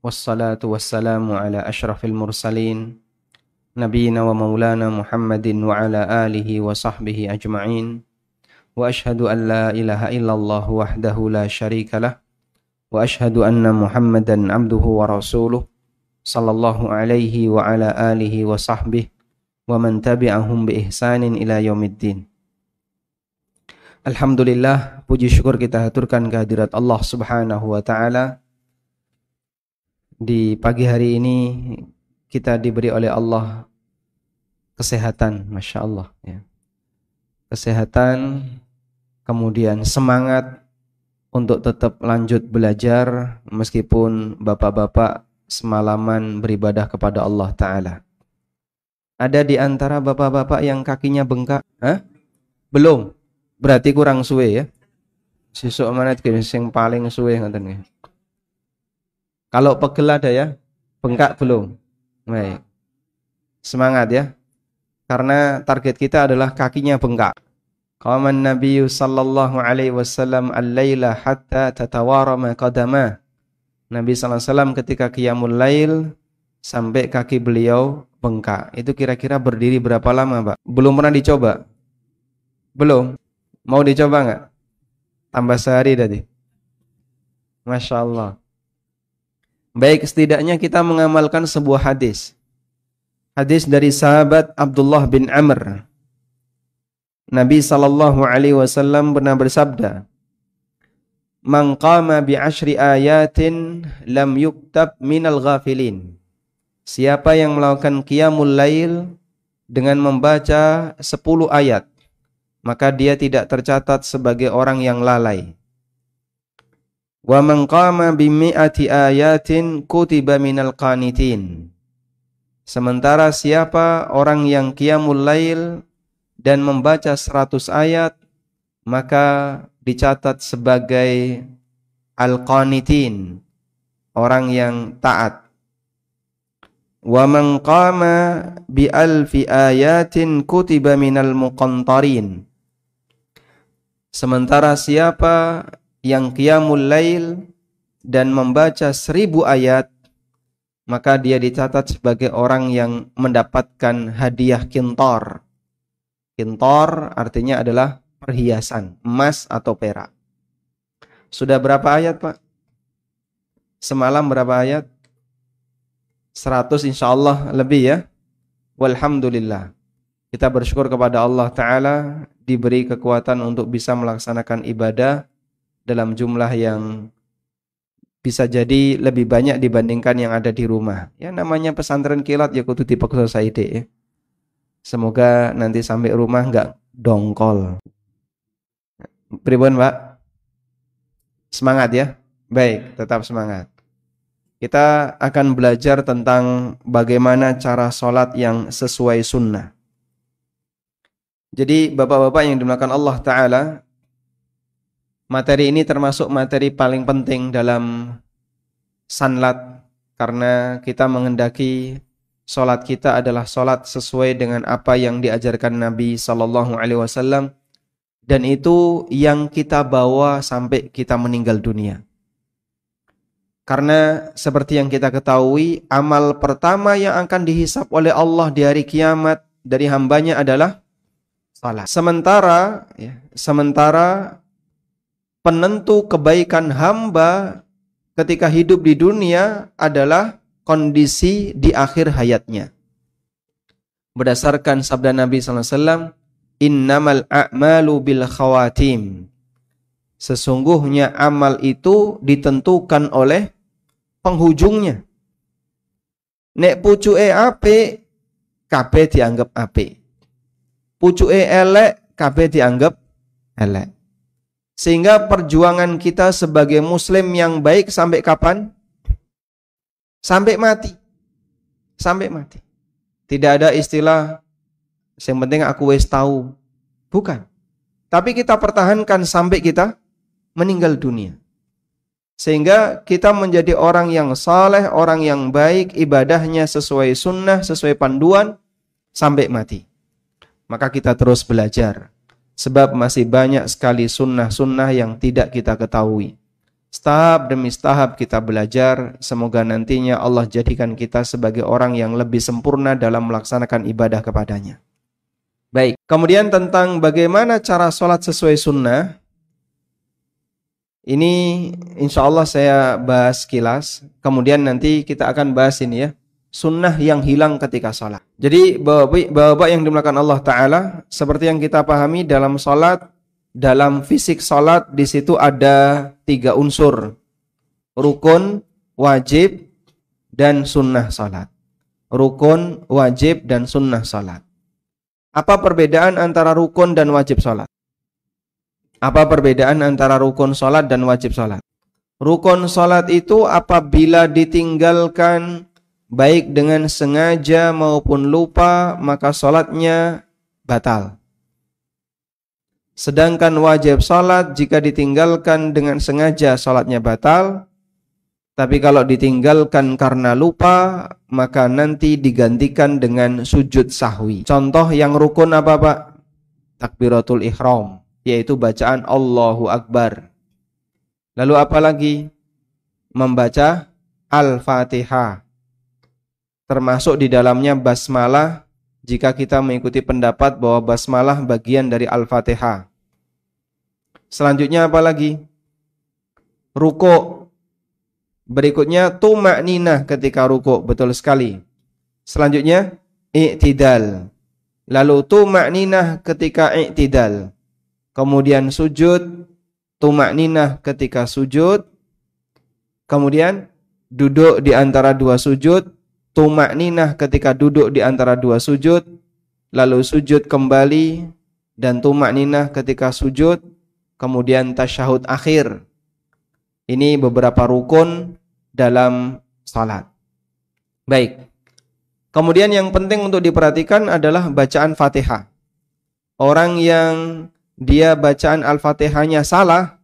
wassalatu wassalamu ala ashrafil mursalin nabiyina wa maulana Muhammadin wa ala alihi wa sahbihi ajma'in wa ashhadu an la ilaha illallah wahdahu la syarika lah wa ashhadu anna Muhammadan abduhu wa rasuluh sallallahu alaihi wa ala alihi wa sahbihi Alhamdulillah puji syukur kita haturkan kehadirat Allah Subhanahu wa taala. Di pagi hari ini kita diberi oleh Allah kesehatan, Masya Allah ya. Kesehatan, kemudian semangat untuk tetap lanjut belajar meskipun bapak-bapak semalaman beribadah kepada Allah Ta'ala. Ada di antara bapak-bapak yang kakinya bengkak? Hah? Belum? Berarti kurang suwe ya. Sisuk menit sing paling suwe nggih. Kalau pegel ada ya? Bengkak belum? Baik. Semangat ya. Karena target kita adalah kakinya bengkak. Qaman Nabi sallallahu alaihi wasallam al-laila hatta tatawarama qadama. Nabi sallallahu alaihi wasallam ketika qiyamul lail sampai kaki beliau bengkak. Itu kira-kira berdiri berapa lama, Pak? Belum pernah dicoba? Belum. Mau dicoba nggak? Tambah sehari tadi. Masya Allah. Baik, setidaknya kita mengamalkan sebuah hadis. Hadis dari sahabat Abdullah bin Amr. Nabi sallallahu alaihi wasallam pernah bersabda, "Man qama bi ashri ayatin lam yuktab minal ghafilin." Siapa yang melakukan qiyamul lail dengan membaca 10 ayat maka dia tidak tercatat sebagai orang yang lalai. Wa man qama bi mi'ati ayatin kutiba minal qanitin. Sementara siapa orang yang qiyamul lail dan membaca 100 ayat maka dicatat sebagai al-qanitin, orang yang taat. Wa man qama bi alfi ayatin kutiba minal muqantarin. Sementara siapa yang qiyamul lail dan membaca seribu ayat, maka dia dicatat sebagai orang yang mendapatkan hadiah kintor. Kintor artinya adalah perhiasan, emas atau perak. Sudah berapa ayat Pak? Semalam berapa ayat? 100 insya Allah lebih ya. Walhamdulillah. Kita bersyukur kepada Allah Ta'ala diberi kekuatan untuk bisa melaksanakan ibadah dalam jumlah yang bisa jadi lebih banyak dibandingkan yang ada di rumah. Ya namanya pesantren kilat ya kudu dipaksa saide ya. Semoga nanti sampai rumah enggak dongkol. Pribun Pak? Semangat ya. Baik, tetap semangat. Kita akan belajar tentang bagaimana cara sholat yang sesuai sunnah. Jadi bapak-bapak yang dimuliakan Allah Ta'ala Materi ini termasuk materi paling penting dalam sanlat Karena kita mengendaki Sholat kita adalah sholat sesuai dengan apa yang diajarkan Nabi Sallallahu Alaihi Wasallam Dan itu yang kita bawa sampai kita meninggal dunia Karena seperti yang kita ketahui Amal pertama yang akan dihisap oleh Allah di hari kiamat Dari hambanya adalah salat. Sementara ya, sementara penentu kebaikan hamba ketika hidup di dunia adalah kondisi di akhir hayatnya. Berdasarkan sabda Nabi wasallam, "Innamal a'malu bil khawatim." Sesungguhnya amal itu ditentukan oleh penghujungnya. Nek pucuke ape, kabeh dianggap ape pucuke elek kabeh dianggap elek. Sehingga perjuangan kita sebagai muslim yang baik sampai kapan? Sampai mati. Sampai mati. Tidak ada istilah yang penting aku wis tahu. Bukan. Tapi kita pertahankan sampai kita meninggal dunia. Sehingga kita menjadi orang yang saleh, orang yang baik, ibadahnya sesuai sunnah, sesuai panduan, sampai mati maka kita terus belajar. Sebab masih banyak sekali sunnah-sunnah yang tidak kita ketahui. Setahap demi setahap kita belajar, semoga nantinya Allah jadikan kita sebagai orang yang lebih sempurna dalam melaksanakan ibadah kepadanya. Baik, kemudian tentang bagaimana cara sholat sesuai sunnah, ini insya Allah saya bahas kilas, kemudian nanti kita akan bahas ini ya, sunnah yang hilang ketika sholat. Jadi bapak-bapak yang dimulakan Allah Ta'ala, seperti yang kita pahami dalam sholat, dalam fisik salat di situ ada tiga unsur. Rukun, wajib, dan sunnah salat. Rukun, wajib, dan sunnah salat. Apa perbedaan antara rukun dan wajib salat? Apa perbedaan antara rukun salat dan wajib salat? Rukun salat itu apabila ditinggalkan baik dengan sengaja maupun lupa maka salatnya batal. Sedangkan wajib salat jika ditinggalkan dengan sengaja salatnya batal. Tapi kalau ditinggalkan karena lupa, maka nanti digantikan dengan sujud sahwi. Contoh yang rukun apa Pak? Takbiratul ihram, yaitu bacaan Allahu Akbar. Lalu apa lagi? Membaca Al-Fatihah. Termasuk di dalamnya basmalah jika kita mengikuti pendapat bahwa basmalah bagian dari Al-Fatihah. Selanjutnya apa lagi? Ruko. Berikutnya tumak nina ketika ruko. Betul sekali. Selanjutnya i'tidal. Lalu tumak nina ketika i'tidal. Kemudian sujud. Tumak nina ketika sujud. Kemudian duduk di antara dua sujud. Tumak nina ketika duduk di antara dua sujud. Lalu sujud kembali. Dan tumak nina ketika sujud kemudian tasyahud akhir. Ini beberapa rukun dalam salat. Baik. Kemudian yang penting untuk diperhatikan adalah bacaan Fatihah. Orang yang dia bacaan Al-Fatihahnya salah,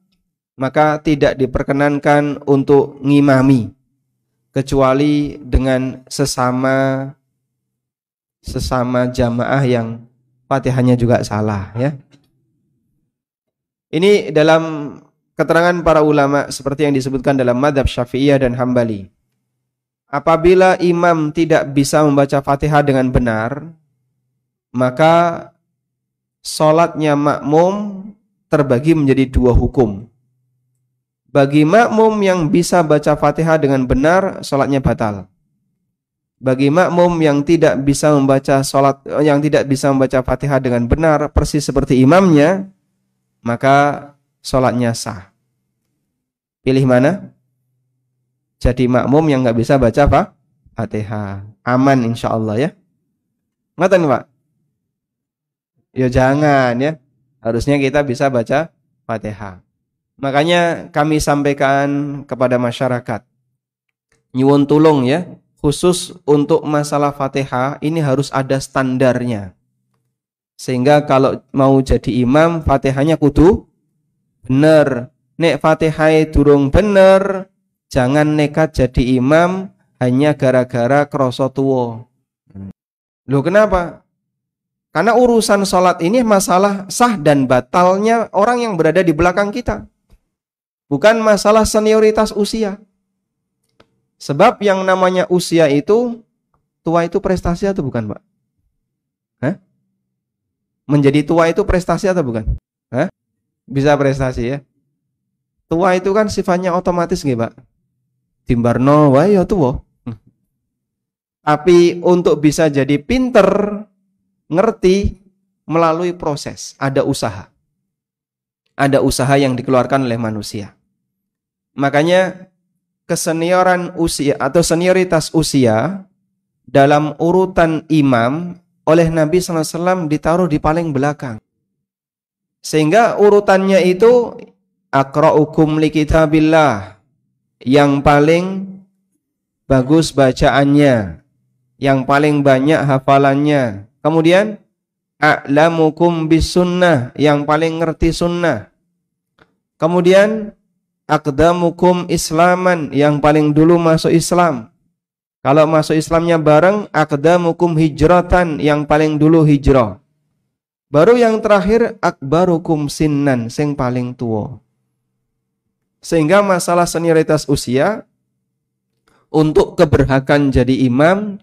maka tidak diperkenankan untuk ngimami kecuali dengan sesama sesama jamaah yang Fatihahnya juga salah ya. Ini dalam keterangan para ulama seperti yang disebutkan dalam madhab syafi'iyah dan hambali. Apabila imam tidak bisa membaca fatihah dengan benar, maka sholatnya makmum terbagi menjadi dua hukum. Bagi makmum yang bisa baca fatihah dengan benar, sholatnya batal. Bagi makmum yang tidak bisa membaca sholat, yang tidak bisa membaca fatihah dengan benar, persis seperti imamnya, maka sholatnya sah. Pilih mana? Jadi makmum yang nggak bisa baca apa? Fatihah. Aman insya Allah ya. Ngatan Pak? Ya jangan ya. Harusnya kita bisa baca Fatihah. Makanya kami sampaikan kepada masyarakat. Nyuwun tulung ya. Khusus untuk masalah Fatihah ini harus ada standarnya. Sehingga kalau mau jadi imam Fatihahnya kudu bener. Nek Fatihah durung bener, jangan nekat jadi imam hanya gara-gara kroso tuwo. Loh kenapa? Karena urusan sholat ini masalah sah dan batalnya orang yang berada di belakang kita. Bukan masalah senioritas usia. Sebab yang namanya usia itu, tua itu prestasi atau bukan Pak? Hah? menjadi tua itu prestasi atau bukan? Hah? Bisa prestasi ya. Tua itu kan sifatnya otomatis nggih, Pak. Timbarno wae ya tua. Tapi untuk bisa jadi pinter, ngerti melalui proses, ada usaha. Ada usaha yang dikeluarkan oleh manusia. Makanya kesenioran usia atau senioritas usia dalam urutan imam oleh Nabi SAW ditaruh di paling belakang. Sehingga urutannya itu akra'ukum li kitabillah yang paling bagus bacaannya, yang paling banyak hafalannya. Kemudian a'lamukum bis sunnah yang paling ngerti sunnah. Kemudian akdamukum islaman yang paling dulu masuk Islam. Kalau masuk Islamnya bareng, akdamukum hijratan yang paling dulu hijrah. Baru yang terakhir akbarukum sinnan sing paling tua. Sehingga masalah senioritas usia untuk keberhakan jadi imam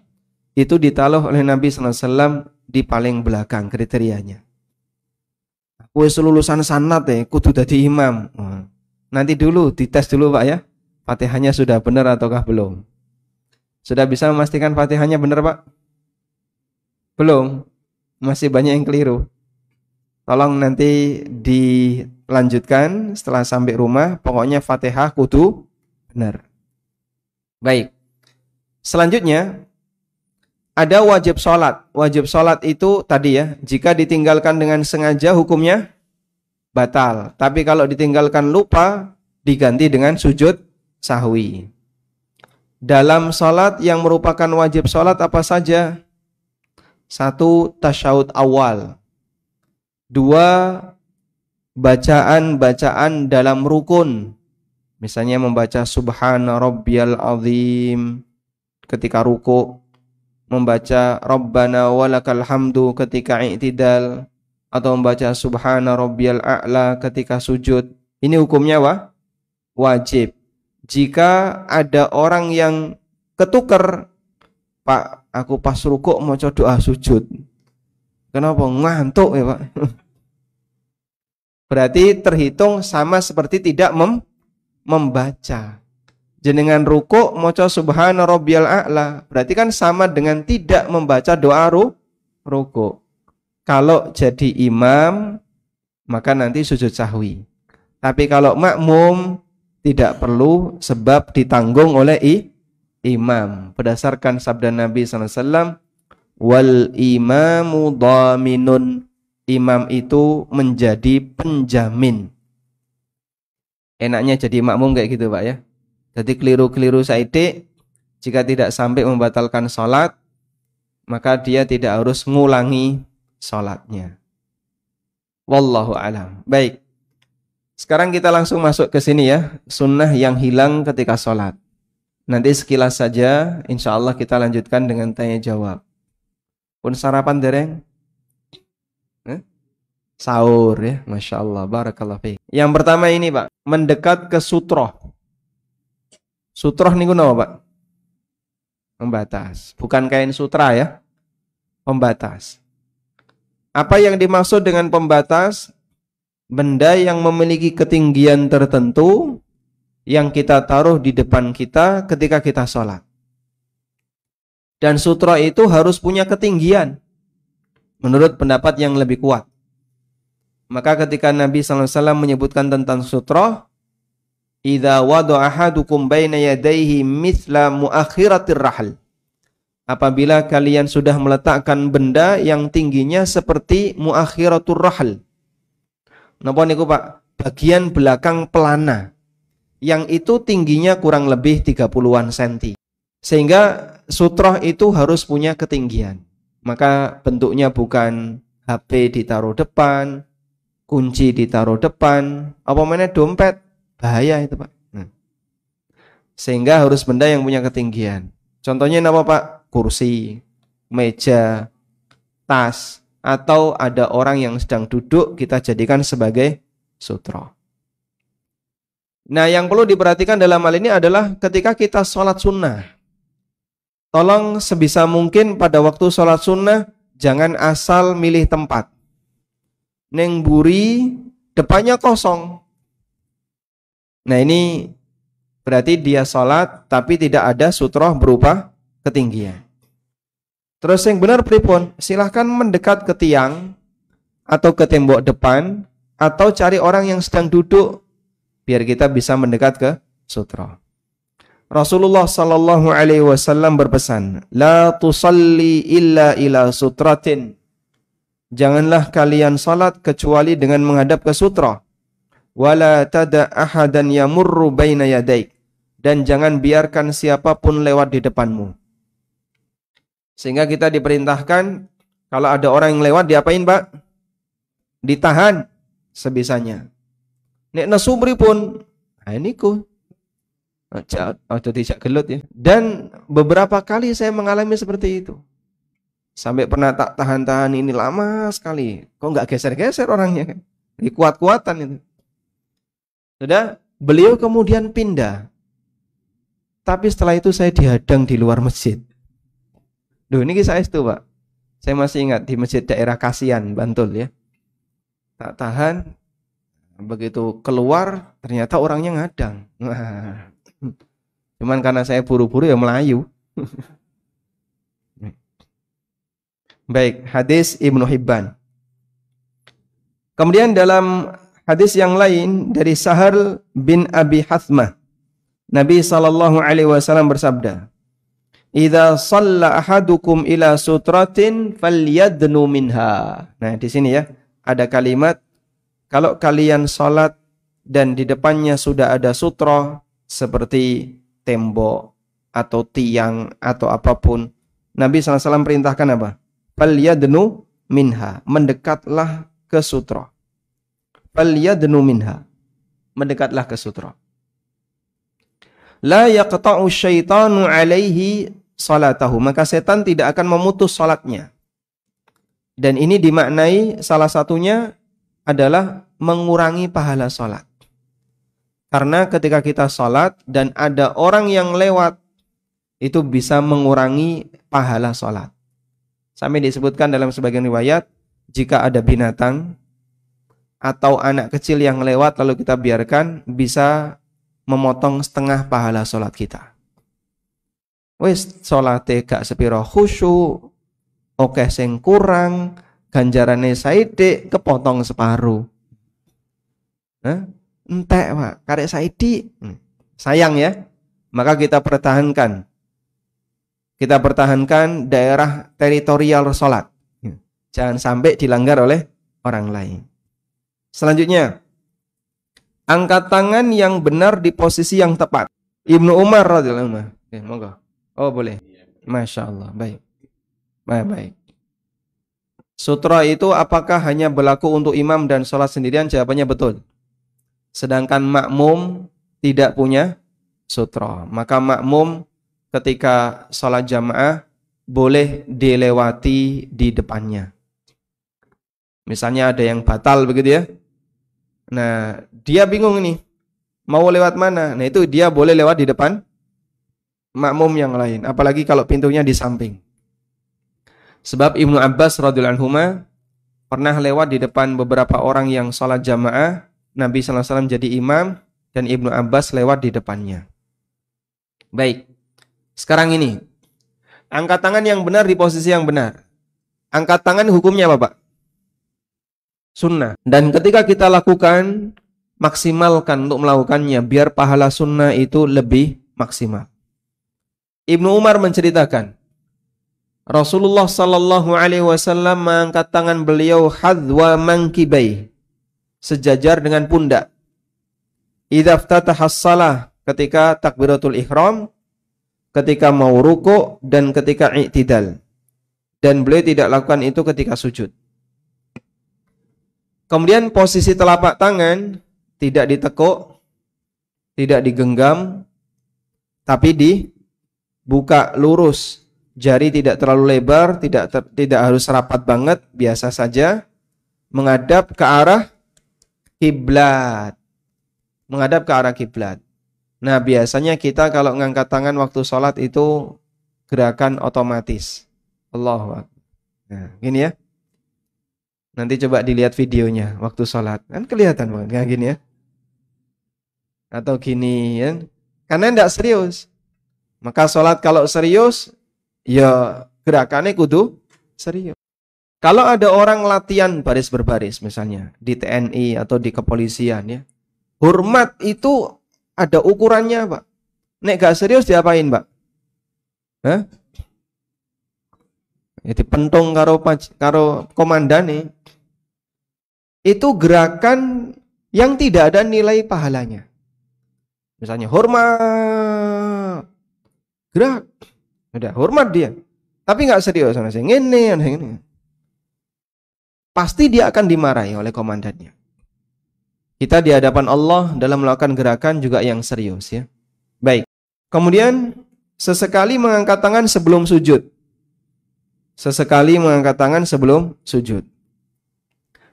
itu ditaruh oleh Nabi SAW di paling belakang kriterianya. Kue lulusan sanat ya, kudu jadi imam. Nanti dulu dites dulu pak ya, fatihahnya sudah benar ataukah belum? Sudah bisa memastikan fatihahnya benar pak? Belum, masih banyak yang keliru. Tolong nanti dilanjutkan setelah sampai rumah. Pokoknya Fatihah kudu benar. Baik. Selanjutnya ada wajib sholat. Wajib sholat itu tadi ya, jika ditinggalkan dengan sengaja hukumnya batal. Tapi kalau ditinggalkan lupa, diganti dengan sujud sahwi. Dalam sholat yang merupakan wajib sholat apa saja? Satu, tasyahud awal. Dua, bacaan-bacaan dalam rukun. Misalnya membaca subhana rabbiyal azim ketika ruku, membaca rabbana walakal hamdu ketika i'tidal atau membaca subhana rabbiyal a'la ketika sujud. Ini hukumnya wah, wajib. Jika ada orang yang ketuker, Pak, aku pas ruku mau doa sujud. Kenapa? Ngantuk ya Pak. Berarti terhitung sama seperti tidak mem membaca. Jenengan ruku moco subhana rabbiyal a'la. Berarti kan sama dengan tidak membaca doa ru ruku. Kalau jadi imam maka nanti sujud sahwi. Tapi kalau makmum tidak perlu sebab ditanggung oleh i, imam. Berdasarkan sabda Nabi SAW, wal imamu dhaminun imam itu menjadi penjamin enaknya jadi makmum kayak gitu Pak ya jadi keliru-keliru saide jika tidak sampai membatalkan sholat maka dia tidak harus ngulangi sholatnya wallahu alam baik sekarang kita langsung masuk ke sini ya sunnah yang hilang ketika sholat nanti sekilas saja insya Allah kita lanjutkan dengan tanya jawab pun sarapan dereng? Eh? Sahur ya, Masya Allah, Barakallah. Yang pertama ini Pak, mendekat ke sutroh. Sutroh ini apa Pak? Pembatas, bukan kain sutra ya, pembatas. Apa yang dimaksud dengan pembatas? Benda yang memiliki ketinggian tertentu yang kita taruh di depan kita ketika kita sholat. Dan sutra itu harus punya ketinggian. Menurut pendapat yang lebih kuat. Maka ketika Nabi SAW menyebutkan tentang sutra, Idza wadu ahadukum baina yadayhi mithla muakhiratir rahal. Apabila kalian sudah meletakkan benda yang tingginya seperti muakhiratur rahal. Napa niku Pak? Bagian belakang pelana. Yang itu tingginya kurang lebih 30-an senti. Sehingga sutroh itu harus punya ketinggian. Maka bentuknya bukan HP ditaruh depan, kunci ditaruh depan, apa mana dompet, bahaya itu Pak. Nah. Sehingga harus benda yang punya ketinggian. Contohnya apa Pak? Kursi, meja, tas, atau ada orang yang sedang duduk kita jadikan sebagai sutroh. Nah yang perlu diperhatikan dalam hal ini adalah ketika kita sholat sunnah. Tolong sebisa mungkin pada waktu sholat sunnah jangan asal milih tempat. Neng buri depannya kosong. Nah ini berarti dia sholat tapi tidak ada sutroh berupa ketinggian. Terus yang benar pripun? Silahkan mendekat ke tiang atau ke tembok depan atau cari orang yang sedang duduk biar kita bisa mendekat ke sutroh. Rasulullah sallallahu alaihi wasallam berpesan, "La tusalli illa ila sutratin." Janganlah kalian salat kecuali dengan menghadap ke sutra. Wala tada ahadan yamurru baina yadaik. Dan jangan biarkan siapa pun lewat di depanmu. Sehingga kita diperintahkan kalau ada orang yang lewat diapain, Pak? Ditahan sebisanya. Nek nasubri pun, nah ini ku atau tidak gelut ya. Dan beberapa kali saya mengalami seperti itu. Sampai pernah tak tahan-tahan ini lama sekali. Kok nggak geser-geser orangnya? Di kuat-kuatan itu. Sudah Beliau kemudian pindah. Tapi setelah itu saya dihadang di luar masjid. Duh, ini kisah itu, Pak. Saya masih ingat di masjid daerah Kasian, Bantul ya. Tak tahan, begitu keluar ternyata orangnya ngadang. Cuman karena saya buru-buru ya Melayu. Baik, hadis Ibnu Hibban. Kemudian dalam hadis yang lain dari Sahal bin Abi Hathmah, Nabi sallallahu alaihi wasallam bersabda, "Idza shalla ahadukum ila sutratin falyadnu minha." Nah, di sini ya ada kalimat kalau kalian salat dan di depannya sudah ada sutra seperti tembok atau tiang atau apa pun, Nabi SAW perintahkan apa? Falyadnu minha. Mendekatlah ke sutra. Falyadnu minha. Mendekatlah ke sutra. La yaqta'u syaitanu alaihi salatahu. Maka setan tidak akan memutus salatnya. Dan ini dimaknai salah satunya adalah mengurangi pahala salat. Karena ketika kita salat dan ada orang yang lewat itu bisa mengurangi pahala salat. Sampai disebutkan dalam sebagian riwayat, jika ada binatang atau anak kecil yang lewat lalu kita biarkan bisa memotong setengah pahala sholat kita. Wis sholat gak sepiro khusyuk, oke sing kurang, ganjarane saidi kepotong separuh. Hah? Entek, Pak. Karek saidi. Hmm. Sayang ya. Maka kita pertahankan kita pertahankan daerah teritorial sholat. Ya. Jangan sampai dilanggar oleh orang lain. Selanjutnya, angkat tangan yang benar di posisi yang tepat. Ibnu Umar radhiyallahu anhu. Monggo. Oh, boleh. Masya Allah. Baik. Baik, baik. Sutra itu apakah hanya berlaku untuk imam dan sholat sendirian? Jawabannya betul. Sedangkan makmum tidak punya sutra. Maka makmum ketika sholat jamaah boleh dilewati di depannya. Misalnya ada yang batal begitu ya. Nah, dia bingung nih. Mau lewat mana? Nah, itu dia boleh lewat di depan makmum yang lain. Apalagi kalau pintunya di samping. Sebab Ibnu Abbas radhiyallahu anhu pernah lewat di depan beberapa orang yang sholat jamaah. Nabi SAW jadi imam dan Ibnu Abbas lewat di depannya. Baik. Sekarang ini, angkat tangan yang benar di posisi yang benar. Angkat tangan hukumnya apa, Pak? Sunnah. Dan ketika kita lakukan, maksimalkan untuk melakukannya biar pahala sunnah itu lebih maksimal. Ibnu Umar menceritakan, Rasulullah Sallallahu Alaihi Wasallam mengangkat tangan beliau hadwa mangkibai sejajar dengan pundak. Idza salah ketika takbiratul ihram ketika mau ruku dan ketika i'tidal. Dan beliau tidak lakukan itu ketika sujud. Kemudian posisi telapak tangan tidak ditekuk, tidak digenggam, tapi dibuka lurus. Jari tidak terlalu lebar, tidak ter, tidak harus rapat banget, biasa saja menghadap ke arah kiblat. Menghadap ke arah kiblat. Nah, biasanya kita kalau ngangkat tangan waktu sholat itu gerakan otomatis. Allah Nah, gini ya. Nanti coba dilihat videonya waktu sholat. Kan kelihatan banget, gini ya. Atau gini ya. Karena tidak serius. Maka sholat kalau serius, ya gerakannya kudu serius. Kalau ada orang latihan baris berbaris misalnya di TNI atau di kepolisian ya. Hormat itu ada ukurannya, Pak. Nek gak serius diapain, Pak? Hah? Jadi pentung karo karo komandan nih. Itu gerakan yang tidak ada nilai pahalanya. Misalnya hormat. Gerak. Udah, hormat dia. Tapi nggak serius sama saya. Ngene, ngene. Pasti dia akan dimarahi oleh komandannya. Kita di hadapan Allah dalam melakukan gerakan juga yang serius ya. Baik. Kemudian sesekali mengangkat tangan sebelum sujud. Sesekali mengangkat tangan sebelum sujud.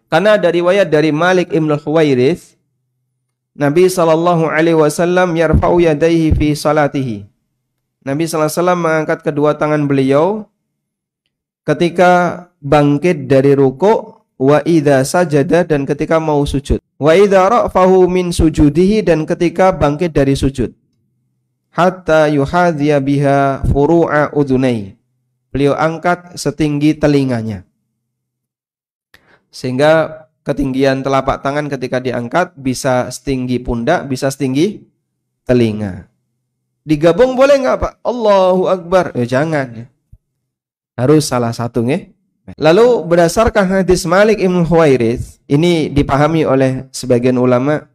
Karena ada riwayat dari Malik Ibn Khuwairith Nabi sallallahu alaihi wasallam yarfa'u yadayhi fi salatihi. Nabi wasallam mengangkat kedua tangan beliau ketika bangkit dari ruku wa idza sajada dan ketika mau sujud. Wa idza ra'fahu min sujudihi dan ketika bangkit dari sujud. Hatta yuhadhiya biha furu'a udhunai. Beliau angkat setinggi telinganya. Sehingga ketinggian telapak tangan ketika diangkat bisa setinggi pundak, bisa setinggi telinga. Digabung boleh nggak Pak? Allahu Akbar. Ya jangan. Harus salah satu nih. Lalu berdasarkan hadis Malik Ibn Huwairith, ini dipahami oleh sebagian ulama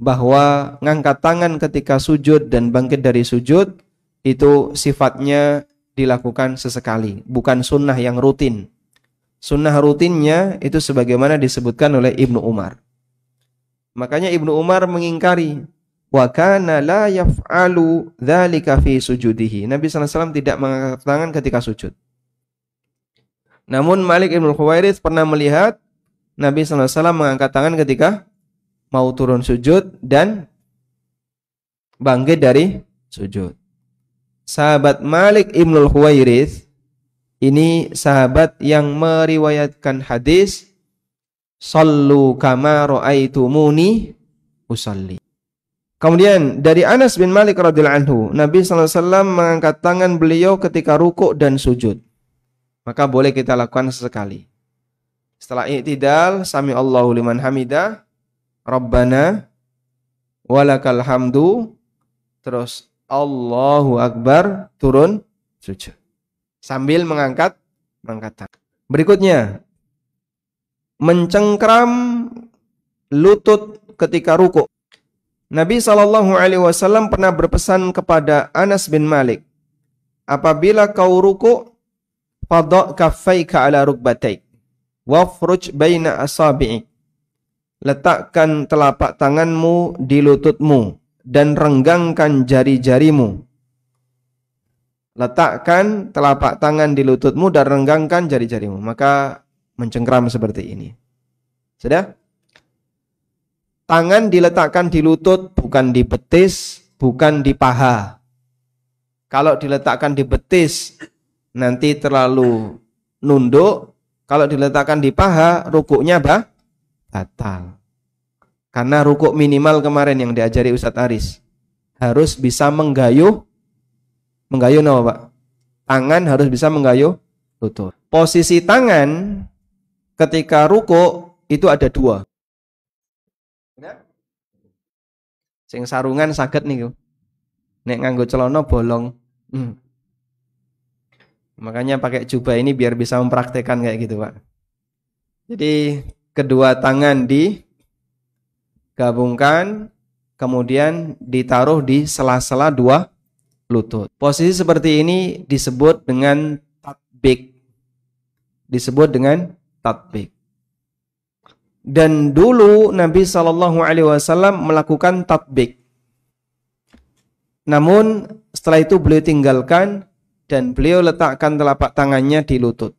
bahwa ngangkat tangan ketika sujud dan bangkit dari sujud itu sifatnya dilakukan sesekali, bukan sunnah yang rutin. Sunnah rutinnya itu sebagaimana disebutkan oleh Ibnu Umar. Makanya Ibnu Umar mengingkari wa kana la yaf'alu dzalika fi sujudihi. Nabi SAW tidak mengangkat tangan ketika sujud. Namun Malik Ibn Khuwairith pernah melihat Nabi SAW mengangkat tangan ketika mau turun sujud dan bangkit dari sujud. Sahabat Malik Ibn Khuwairith ini sahabat yang meriwayatkan hadis Sallu kama ra'aitumuni usalli. Kemudian dari Anas bin Malik radhiyallahu anhu, Nabi SAW mengangkat tangan beliau ketika rukuk dan sujud. Maka boleh kita lakukan sesekali. Setelah i'tidal, sami Allahu liman hamidah, Rabbana walakal hamdu, terus Allahu Akbar, turun sujud. Sambil mengangkat mengangkat tangan. Berikutnya, mencengkram lutut ketika rukuk. Nabi Shallallahu Alaihi Wasallam pernah berpesan kepada Anas bin Malik, apabila kau ruku, fadok kaffaika ala rukbataik, wafruj baina asabi'ik. Letakkan telapak tanganmu di lututmu dan renggangkan jari-jarimu. Letakkan telapak tangan di lututmu dan renggangkan jari-jarimu. Maka mencengkram seperti ini. Sudah? Tangan diletakkan di lutut, bukan di betis, bukan di paha. Kalau diletakkan di betis, nanti terlalu nunduk. Kalau diletakkan di paha, rukuknya apa? Batal. Karena rukuk minimal kemarin yang diajari Ustadz Aris. Harus bisa menggayuh. Menggayuh apa Pak? Tangan harus bisa menggayuh lutut. Posisi tangan ketika rukuk itu ada dua. Sing sarungan sakit nih Nek nganggo celana bolong. Hmm. Makanya pakai jubah ini biar bisa mempraktekkan kayak gitu, Pak. Jadi kedua tangan digabungkan kemudian ditaruh di sela-sela dua lutut. Posisi seperti ini disebut dengan tatbik. Disebut dengan tatbik. Dan dulu Nabi Shallallahu Alaihi Wasallam melakukan tatbik. Namun setelah itu beliau tinggalkan dan beliau letakkan telapak tangannya di lutut.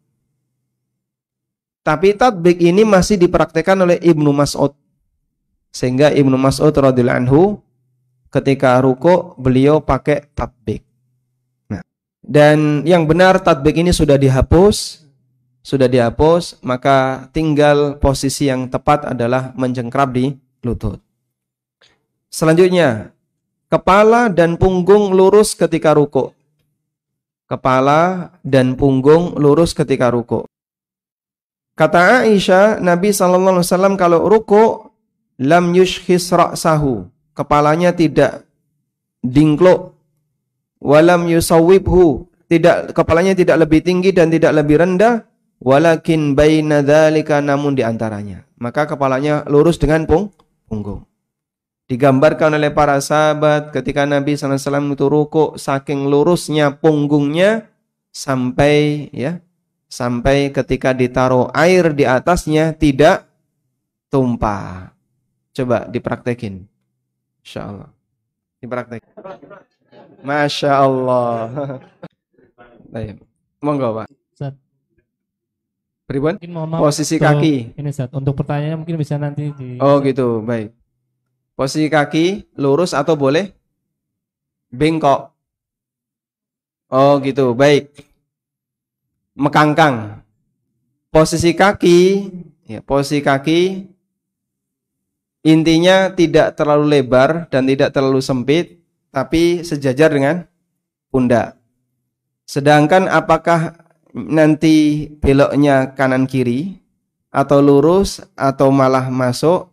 Tapi tatbik ini masih dipraktekkan oleh Ibnu Mas'ud. Sehingga Ibnu Mas'ud radhiyallahu anhu ketika ruko beliau pakai tatbik. Nah, dan yang benar tatbik ini sudah dihapus sudah dihapus, maka tinggal posisi yang tepat adalah mencengkrap di lutut. Selanjutnya, kepala dan punggung lurus ketika ruko. Kepala dan punggung lurus ketika ruko. Kata Aisyah, Nabi Shallallahu Alaihi Wasallam kalau ruko lam yushhis ra'sahu, kepalanya tidak dingklok, walam yusawibhu, tidak kepalanya tidak lebih tinggi dan tidak lebih rendah, walakin baina dzalika namun di antaranya. Maka kepalanya lurus dengan pung punggung. Digambarkan oleh para sahabat ketika Nabi SAW itu rukuk saking lurusnya punggungnya sampai ya sampai ketika ditaruh air di atasnya tidak tumpah. Coba dipraktekin. Insya Allah. Dipraktekin. Masya Allah. Baik. Monggo Pak. Ribuan? Posisi kaki. Ini Ustaz, untuk pertanyaannya mungkin bisa nanti di Oh gitu, baik. Posisi kaki lurus atau boleh bengkok? Oh gitu, baik. Mekangkang. Posisi kaki, ya, posisi kaki intinya tidak terlalu lebar dan tidak terlalu sempit, tapi sejajar dengan pundak. Sedangkan apakah nanti beloknya kanan kiri atau lurus atau malah masuk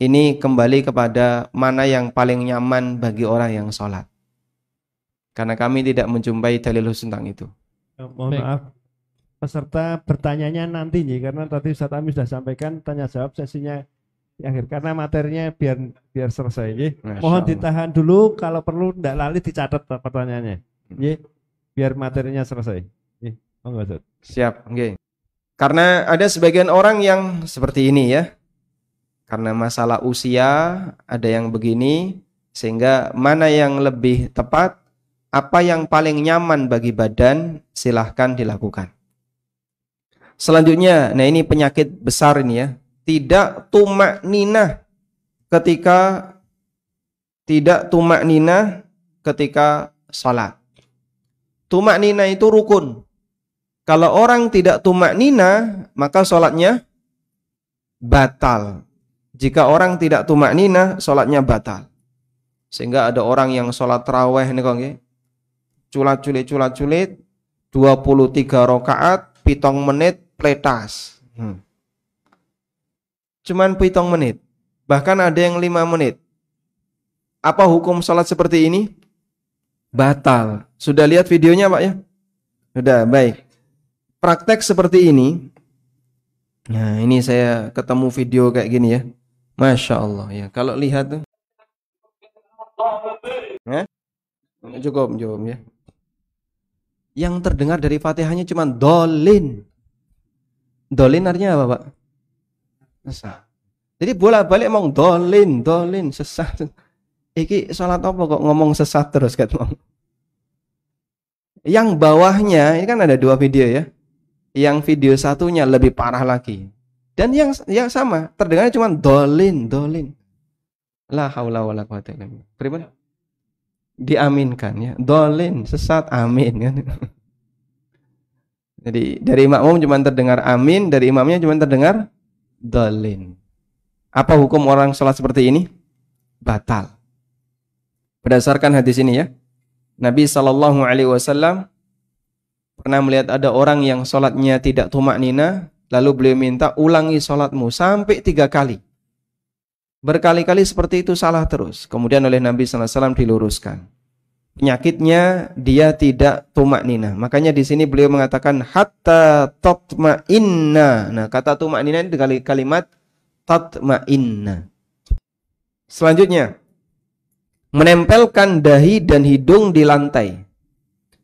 ini kembali kepada mana yang paling nyaman bagi orang yang sholat. Karena kami tidak menjumpai dalil tentang itu. Oh, mohon Baik. maaf, peserta bertanyanya nanti nih, karena tadi Ustaz Ami sudah sampaikan tanya jawab sesinya di akhir karena materinya biar biar selesai ya. Mohon ditahan dulu kalau perlu tidak lali dicatat pertanyaannya. Ya. Biar materinya selesai. Oh, Siap, Okay. Karena ada sebagian orang yang seperti ini ya. Karena masalah usia ada yang begini sehingga mana yang lebih tepat apa yang paling nyaman bagi badan silahkan dilakukan. Selanjutnya, nah ini penyakit besar ini ya, tidak tumak nina ketika tidak tumak nina ketika salat. Tumak nina itu rukun. Kalau orang tidak tumak nina, maka sholatnya batal. Jika orang tidak tumak nina, sholatnya batal. Sehingga ada orang yang sholat terawih nih kong, culat-culit culat-culit 23 rakaat pitong menit pletas. Hmm. Cuman pitong menit. Bahkan ada yang lima menit. Apa hukum sholat seperti ini? Batal. Sudah lihat videonya Pak ya? Sudah, baik. Praktek seperti ini. Nah ini saya ketemu video kayak gini ya. Masya Allah ya. Kalau lihat tuh. Ya? Cukup, cukup ya yang terdengar dari Fatihahnya cuma dolin. Dolin artinya apa, Pak? Sesat. Jadi bolak-balik emang dolin, dolin, sesat. Iki sholat apa kok ngomong sesat terus kan Yang bawahnya ini kan ada dua video ya. Yang video satunya lebih parah lagi. Dan yang yang sama, terdengar cuma dolin, dolin. La haula wala quwata illa billah diaminkan ya. Dolin, sesat, amin kan. Jadi dari makmum cuma terdengar amin, dari imamnya cuma terdengar dolin. Apa hukum orang sholat seperti ini? Batal. Berdasarkan hadis ini ya, Nabi Shallallahu Alaihi Wasallam pernah melihat ada orang yang sholatnya tidak tumak nina, lalu beliau minta ulangi sholatmu sampai tiga kali. Berkali-kali seperti itu salah terus. Kemudian oleh Nabi SAW diluruskan. Penyakitnya dia tidak tumak nina. Makanya di sini beliau mengatakan hatta inna. Nah kata tumak nina itu kalimat inna. Selanjutnya menempelkan dahi dan hidung di lantai.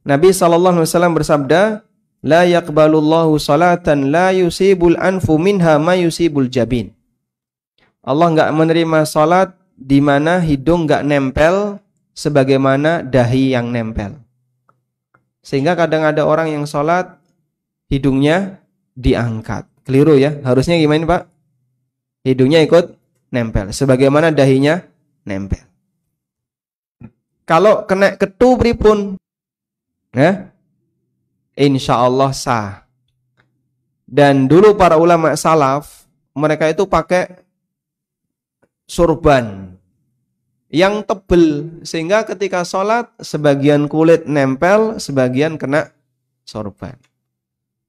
Nabi SAW bersabda, La yakbalullahu salatan la yusibul anfu minha ma yusibul jabin. Allah nggak menerima salat di mana hidung nggak nempel sebagaimana dahi yang nempel. Sehingga kadang ada orang yang salat hidungnya diangkat. Keliru ya. Harusnya gimana Pak? Hidungnya ikut nempel. Sebagaimana dahinya nempel. Kalau kena ketu pripun? Ya? Insya Allah sah. Dan dulu para ulama salaf mereka itu pakai surban yang tebel sehingga ketika sholat sebagian kulit nempel, sebagian kena sorban.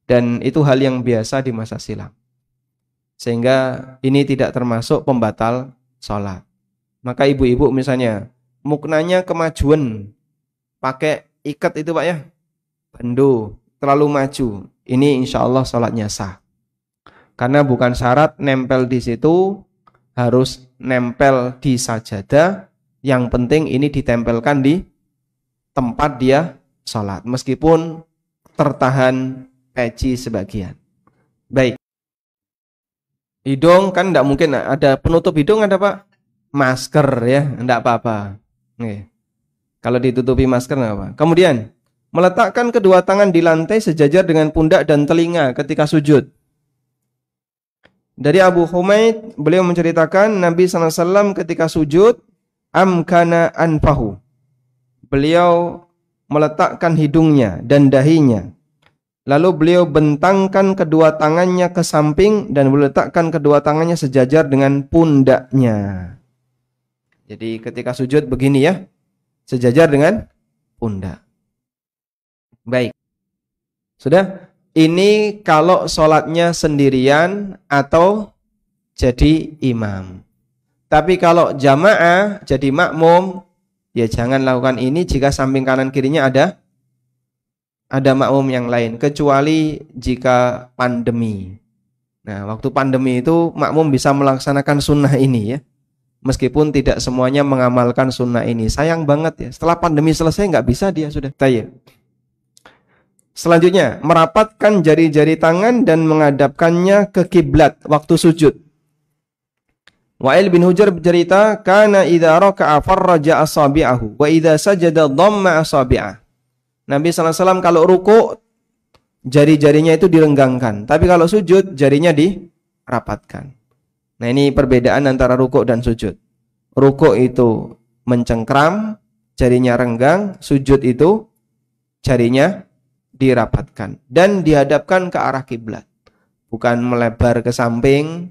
Dan itu hal yang biasa di masa silam. Sehingga ini tidak termasuk pembatal sholat. Maka ibu-ibu misalnya muknanya kemajuan pakai ikat itu pak ya, bendo terlalu maju. Ini insya Allah sholatnya sah. Karena bukan syarat nempel di situ harus nempel di sajadah. Yang penting ini ditempelkan di tempat dia sholat. Meskipun tertahan peci sebagian. Baik. Hidung kan tidak mungkin ada penutup hidung ada pak masker ya tidak apa-apa. Kalau ditutupi masker apa. Kemudian meletakkan kedua tangan di lantai sejajar dengan pundak dan telinga ketika sujud. Dari Abu Humaid, beliau menceritakan Nabi SAW ketika sujud, amkana anfahu. Beliau meletakkan hidungnya dan dahinya. Lalu beliau bentangkan kedua tangannya ke samping dan meletakkan kedua tangannya sejajar dengan pundaknya. Jadi ketika sujud begini ya, sejajar dengan pundak. Baik. Sudah? Ini kalau sholatnya sendirian atau jadi imam. Tapi kalau jamaah jadi makmum, ya jangan lakukan ini jika samping kanan kirinya ada ada makmum yang lain kecuali jika pandemi. Nah, waktu pandemi itu makmum bisa melaksanakan sunnah ini ya. Meskipun tidak semuanya mengamalkan sunnah ini. Sayang banget ya. Setelah pandemi selesai nggak bisa dia sudah. Tayyip. Selanjutnya, merapatkan jari-jari tangan dan menghadapkannya ke kiblat waktu sujud. Wa'il bin Hujar bercerita, "Kana idza raka'a farraja asabi'ahu wa idza sajada dhamma asabi'ah." Nabi SAW kalau ruku jari-jarinya itu direnggangkan, tapi kalau sujud jarinya dirapatkan. Nah, ini perbedaan antara ruku dan sujud. Ruku itu mencengkram, jarinya renggang, sujud itu jarinya dirapatkan dan dihadapkan ke arah kiblat. Bukan melebar ke samping,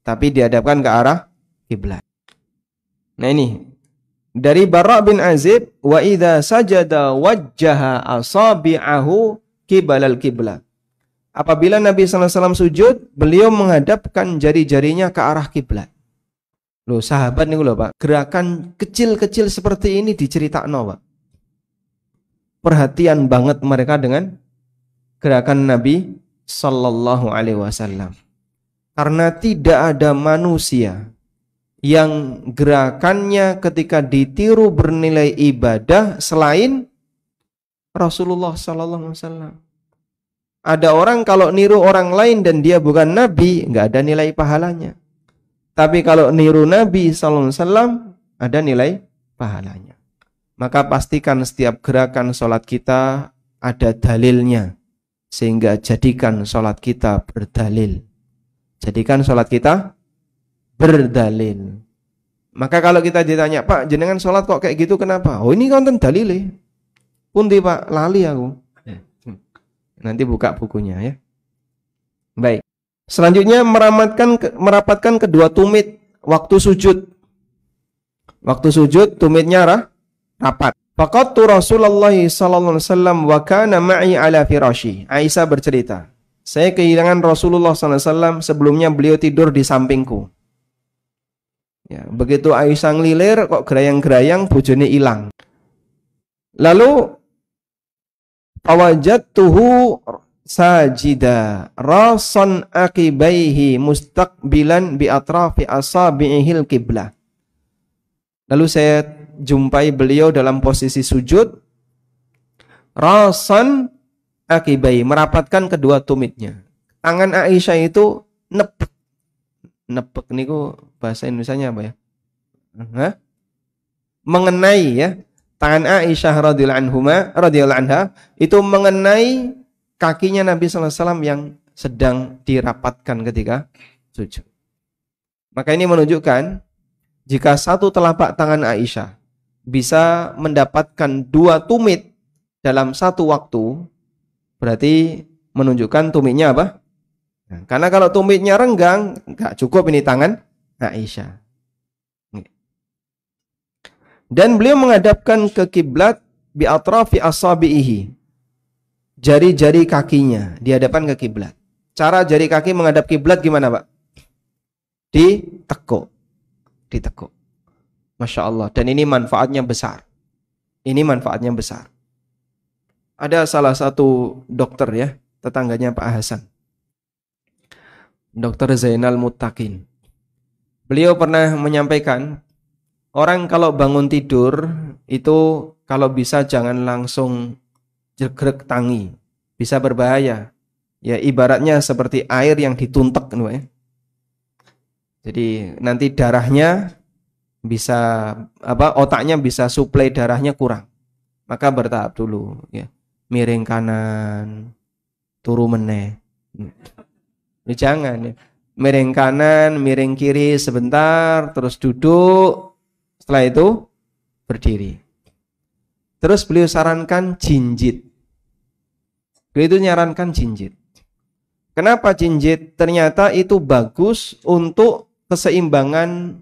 tapi dihadapkan ke arah kiblat. Nah ini dari Bara bin Azib wa idza sajada wajjaha asabi'ahu kibalal kiblat. Apabila Nabi SAW sujud, beliau menghadapkan jari-jarinya ke arah kiblat. Loh sahabat nih loh Pak, gerakan kecil-kecil seperti ini diceritakan Pak perhatian banget mereka dengan gerakan Nabi Sallallahu Alaihi Wasallam. Karena tidak ada manusia yang gerakannya ketika ditiru bernilai ibadah selain Rasulullah Sallallahu Alaihi Wasallam. Ada orang kalau niru orang lain dan dia bukan Nabi, nggak ada nilai pahalanya. Tapi kalau niru Nabi Sallallahu Alaihi Wasallam, ada nilai pahalanya maka pastikan setiap gerakan sholat kita ada dalilnya. Sehingga jadikan sholat kita berdalil. Jadikan sholat kita berdalil. Maka kalau kita ditanya, Pak, jenengan sholat kok kayak gitu kenapa? Oh ini konten dalil Pundi Pak, lali aku. Nanti buka bukunya ya. Baik. Selanjutnya meramatkan merapatkan kedua tumit waktu sujud. Waktu sujud tumitnya arah rapat. Faqattu Rasulullah sallallahu alaihi wasallam wa kana ma'i ala firashi. Aisyah bercerita, saya kehilangan Rasulullah sallallahu alaihi wasallam sebelumnya beliau tidur di sampingku. Ya, begitu Aisyah ngelilir kok gerayang-gerayang bojone hilang. Lalu tuhu sajida rasan akibaihi mustaqbilan bi atrafi asabi'ihil kiblah. Lalu saya jumpai beliau dalam posisi sujud rasan akibai merapatkan kedua tumitnya tangan Aisyah itu nepek nepek niku bahasa Indonesia apa ya Hah? mengenai ya tangan Aisyah radhiyallahu anhuma radhiyallahu anha itu mengenai kakinya Nabi sallallahu yang sedang dirapatkan ketika sujud. Maka ini menunjukkan jika satu telapak tangan Aisyah bisa mendapatkan dua tumit dalam satu waktu, berarti menunjukkan tumitnya apa? Nah, karena kalau tumitnya renggang, nggak cukup ini tangan Aisyah. Dan beliau menghadapkan ke kiblat bi atrafi asabihi. Jari-jari kakinya dihadapkan ke kiblat. Cara jari kaki menghadap kiblat gimana, Pak? Ditekuk. Ditekuk. Masya Allah. Dan ini manfaatnya besar. Ini manfaatnya besar. Ada salah satu dokter ya, tetangganya Pak Hasan. Dokter Zainal Mutakin. Beliau pernah menyampaikan, orang kalau bangun tidur itu kalau bisa jangan langsung jegrek tangi. Bisa berbahaya. Ya ibaratnya seperti air yang dituntek. Ya. Jadi nanti darahnya bisa apa otaknya bisa suplai darahnya kurang maka bertahap dulu ya miring kanan turu meneh ya, jangan ya miring kanan, miring kiri sebentar, terus duduk. Setelah itu berdiri. Terus beliau sarankan jinjit. Beliau itu nyarankan jinjit. Kenapa jinjit? Ternyata itu bagus untuk keseimbangan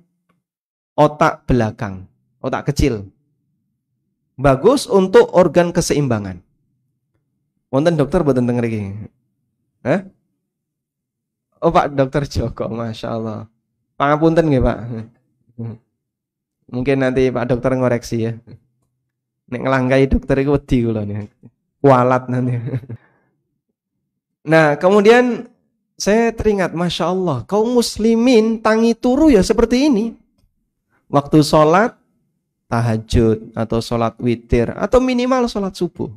otak belakang, otak kecil. Bagus untuk organ keseimbangan. Wonten dokter boten denger iki. Hah? Oh Pak Dokter Joko, Masya Allah. Pangapunten nggih Pak. Mungkin nanti Pak Dokter ngoreksi ya. Nek ngelangkai dokter itu wedi kula nih. Kualat nanti. Nah, kemudian saya teringat, Masya Allah, kaum muslimin tangi turu ya seperti ini. Waktu sholat, tahajud, atau sholat witir, atau minimal sholat subuh.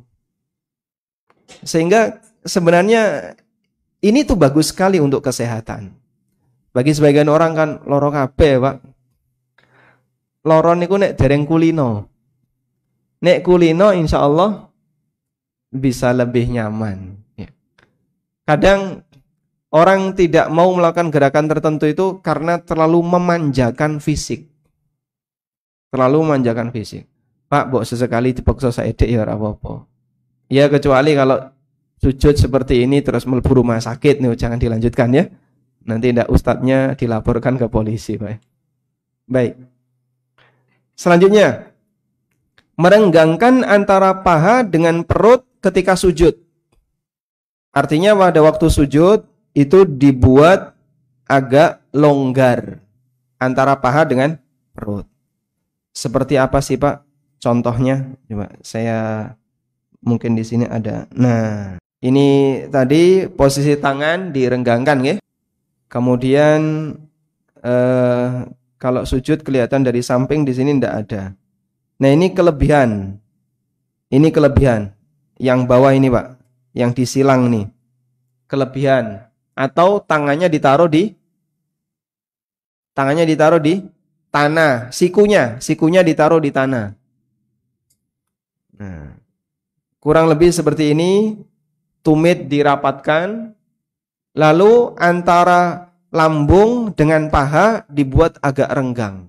Sehingga sebenarnya ini tuh bagus sekali untuk kesehatan. Bagi sebagian orang kan loro kabeh, Pak. Loro niku nek dereng kulino. Nek kulino insya Allah bisa lebih nyaman. Ya. Kadang orang tidak mau melakukan gerakan tertentu itu karena terlalu memanjakan fisik. Terlalu memanjakan fisik. Pak, bok sesekali dipaksa saya ya apa-apa. Ya kecuali kalau sujud seperti ini terus melebur rumah sakit nih jangan dilanjutkan ya. Nanti tidak ustadznya dilaporkan ke polisi, Pak. Baik. Selanjutnya, merenggangkan antara paha dengan perut ketika sujud. Artinya pada waktu sujud itu dibuat agak longgar antara paha dengan perut. Seperti apa sih Pak? Contohnya, coba saya mungkin di sini ada. Nah, ini tadi posisi tangan direnggangkan ya. Kemudian eh, kalau sujud kelihatan dari samping di sini tidak ada. Nah ini kelebihan. Ini kelebihan. Yang bawah ini pak. Yang disilang nih. Kelebihan. Atau tangannya ditaruh di. Tangannya ditaruh di tanah. Sikunya. Sikunya ditaruh di tanah. Nah. Kurang lebih seperti ini tumit dirapatkan, lalu antara lambung dengan paha dibuat agak renggang.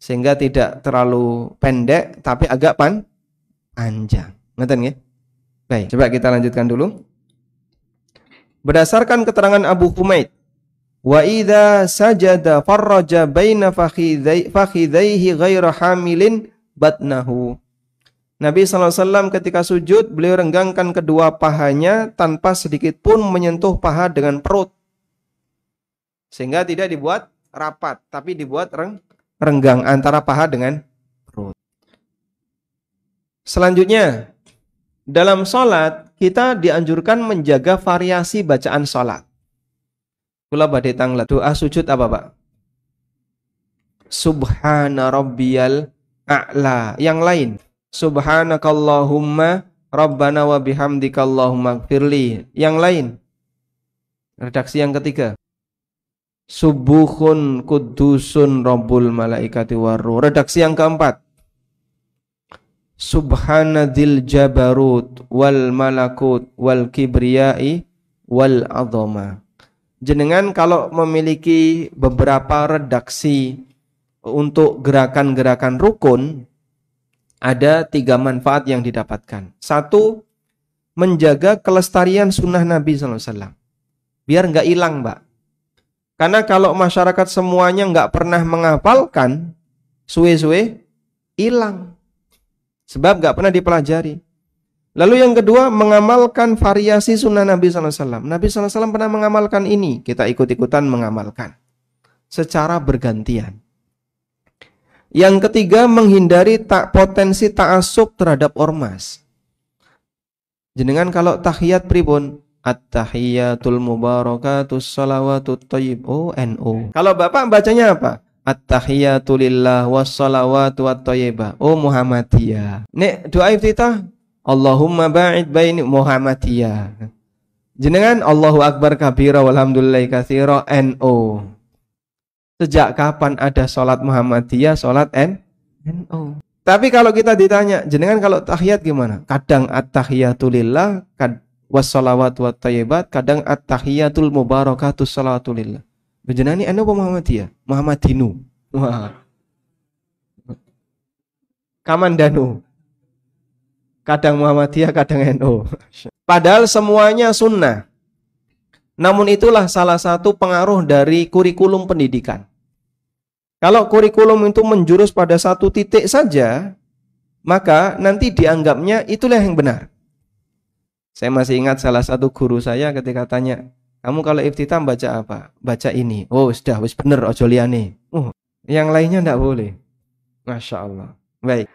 Sehingga tidak terlalu pendek tapi agak pan panjang. Ngerti nggih? Baik, coba kita lanjutkan dulu. Berdasarkan keterangan Abu Humaid, wa idza sajada farraja baina fakhidaihi ghaira hamilin batnahu. Nabi SAW ketika sujud, beliau renggangkan kedua pahanya tanpa sedikit pun menyentuh paha dengan perut. Sehingga tidak dibuat rapat, tapi dibuat reng renggang antara paha dengan perut. Selanjutnya, dalam sholat, kita dianjurkan menjaga variasi bacaan sholat. Kula badhe tanglet. Doa sujud apa, Pak? Subhana rabbiyal a'la. Yang lain, Subhanakallahumma Rabbana wa bihamdika Allahumma gfirli. Yang lain. Redaksi yang ketiga. Subuhun kudusun Rabbul malaikati waru. Redaksi yang keempat. Subhanadil jabarut wal malakut wal kibriyai wal azama. Jenengan kalau memiliki beberapa redaksi untuk gerakan-gerakan rukun, ada tiga manfaat yang didapatkan. Satu, menjaga kelestarian sunnah Nabi SAW. Biar nggak hilang, Mbak. Karena kalau masyarakat semuanya nggak pernah menghafalkan, suwe-suwe hilang. Sebab nggak pernah dipelajari. Lalu yang kedua, mengamalkan variasi sunnah Nabi SAW. Nabi SAW pernah mengamalkan ini, kita ikut-ikutan mengamalkan. Secara bergantian. Yang ketiga menghindari tak potensi ta'asub terhadap ormas. Jenengan kalau tahiyat pribun At-tahiyatul mubarakatus salawatut tayyib. Oh, NO. Kalau Bapak bacanya apa? At-tahiyatulillah wassalawatu wat tayyibah. Oh, Muhammadiyah. Nek doa iftitah Allahumma ba'id baini Muhammadiyah. Jenengan Allahu akbar kabira walhamdulillahi katsira NO. Sejak kapan ada sholat Muhammadiyah, sholat N? NO. Tapi kalau kita ditanya, jenengan kalau tahiyat gimana? Kadang at-tahiyatulillah, kad wassalawat wa tayyibat, kadang at-tahiyatul mubarakatus salatulillah. Bejenani anu apa Muhammadiyah? Muhammadinu. Wah. Kamandanu. Kadang Muhammadiyah, kadang NU. Padahal semuanya sunnah. Namun itulah salah satu pengaruh dari kurikulum pendidikan. Kalau kurikulum itu menjurus pada satu titik saja, maka nanti dianggapnya itulah yang benar. Saya masih ingat salah satu guru saya ketika tanya, kamu kalau iftitah baca apa? Baca ini. Oh, sudah, wis bener ojo liane. Oh, yang lainnya tidak boleh. Masya Allah. Baik.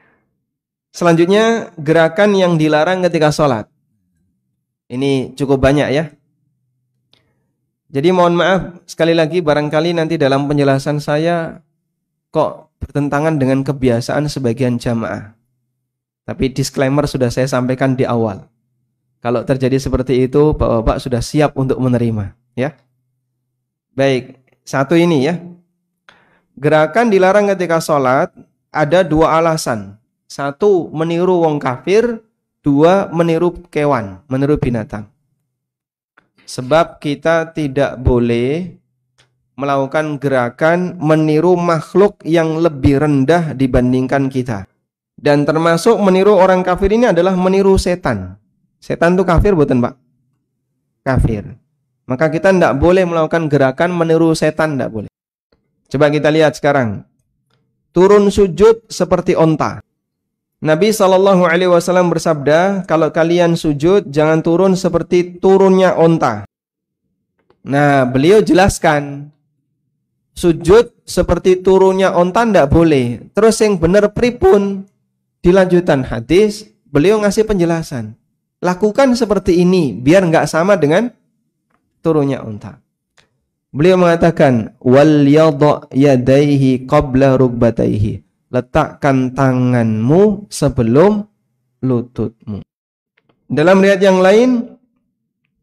Selanjutnya, gerakan yang dilarang ketika sholat. Ini cukup banyak ya. Jadi mohon maaf, sekali lagi barangkali nanti dalam penjelasan saya kok bertentangan dengan kebiasaan sebagian jamaah. Tapi disclaimer sudah saya sampaikan di awal. Kalau terjadi seperti itu, Bapak-bapak sudah siap untuk menerima, ya. Baik, satu ini ya. Gerakan dilarang ketika sholat ada dua alasan. Satu, meniru wong kafir. Dua, meniru kewan, meniru binatang. Sebab kita tidak boleh melakukan gerakan meniru makhluk yang lebih rendah dibandingkan kita. Dan termasuk meniru orang kafir ini adalah meniru setan. Setan itu kafir bukan Pak? Kafir. Maka kita tidak boleh melakukan gerakan meniru setan, tidak boleh. Coba kita lihat sekarang. Turun sujud seperti onta. Nabi Wasallam bersabda, kalau kalian sujud jangan turun seperti turunnya onta. Nah, beliau jelaskan sujud seperti turunnya onta tidak boleh. Terus yang benar pripun di lanjutan hadis, beliau ngasih penjelasan. Lakukan seperti ini, biar nggak sama dengan turunnya unta. Beliau mengatakan, wal yadaihi qabla rukbataihi. Letakkan tanganmu sebelum lututmu. Dalam riwayat yang lain,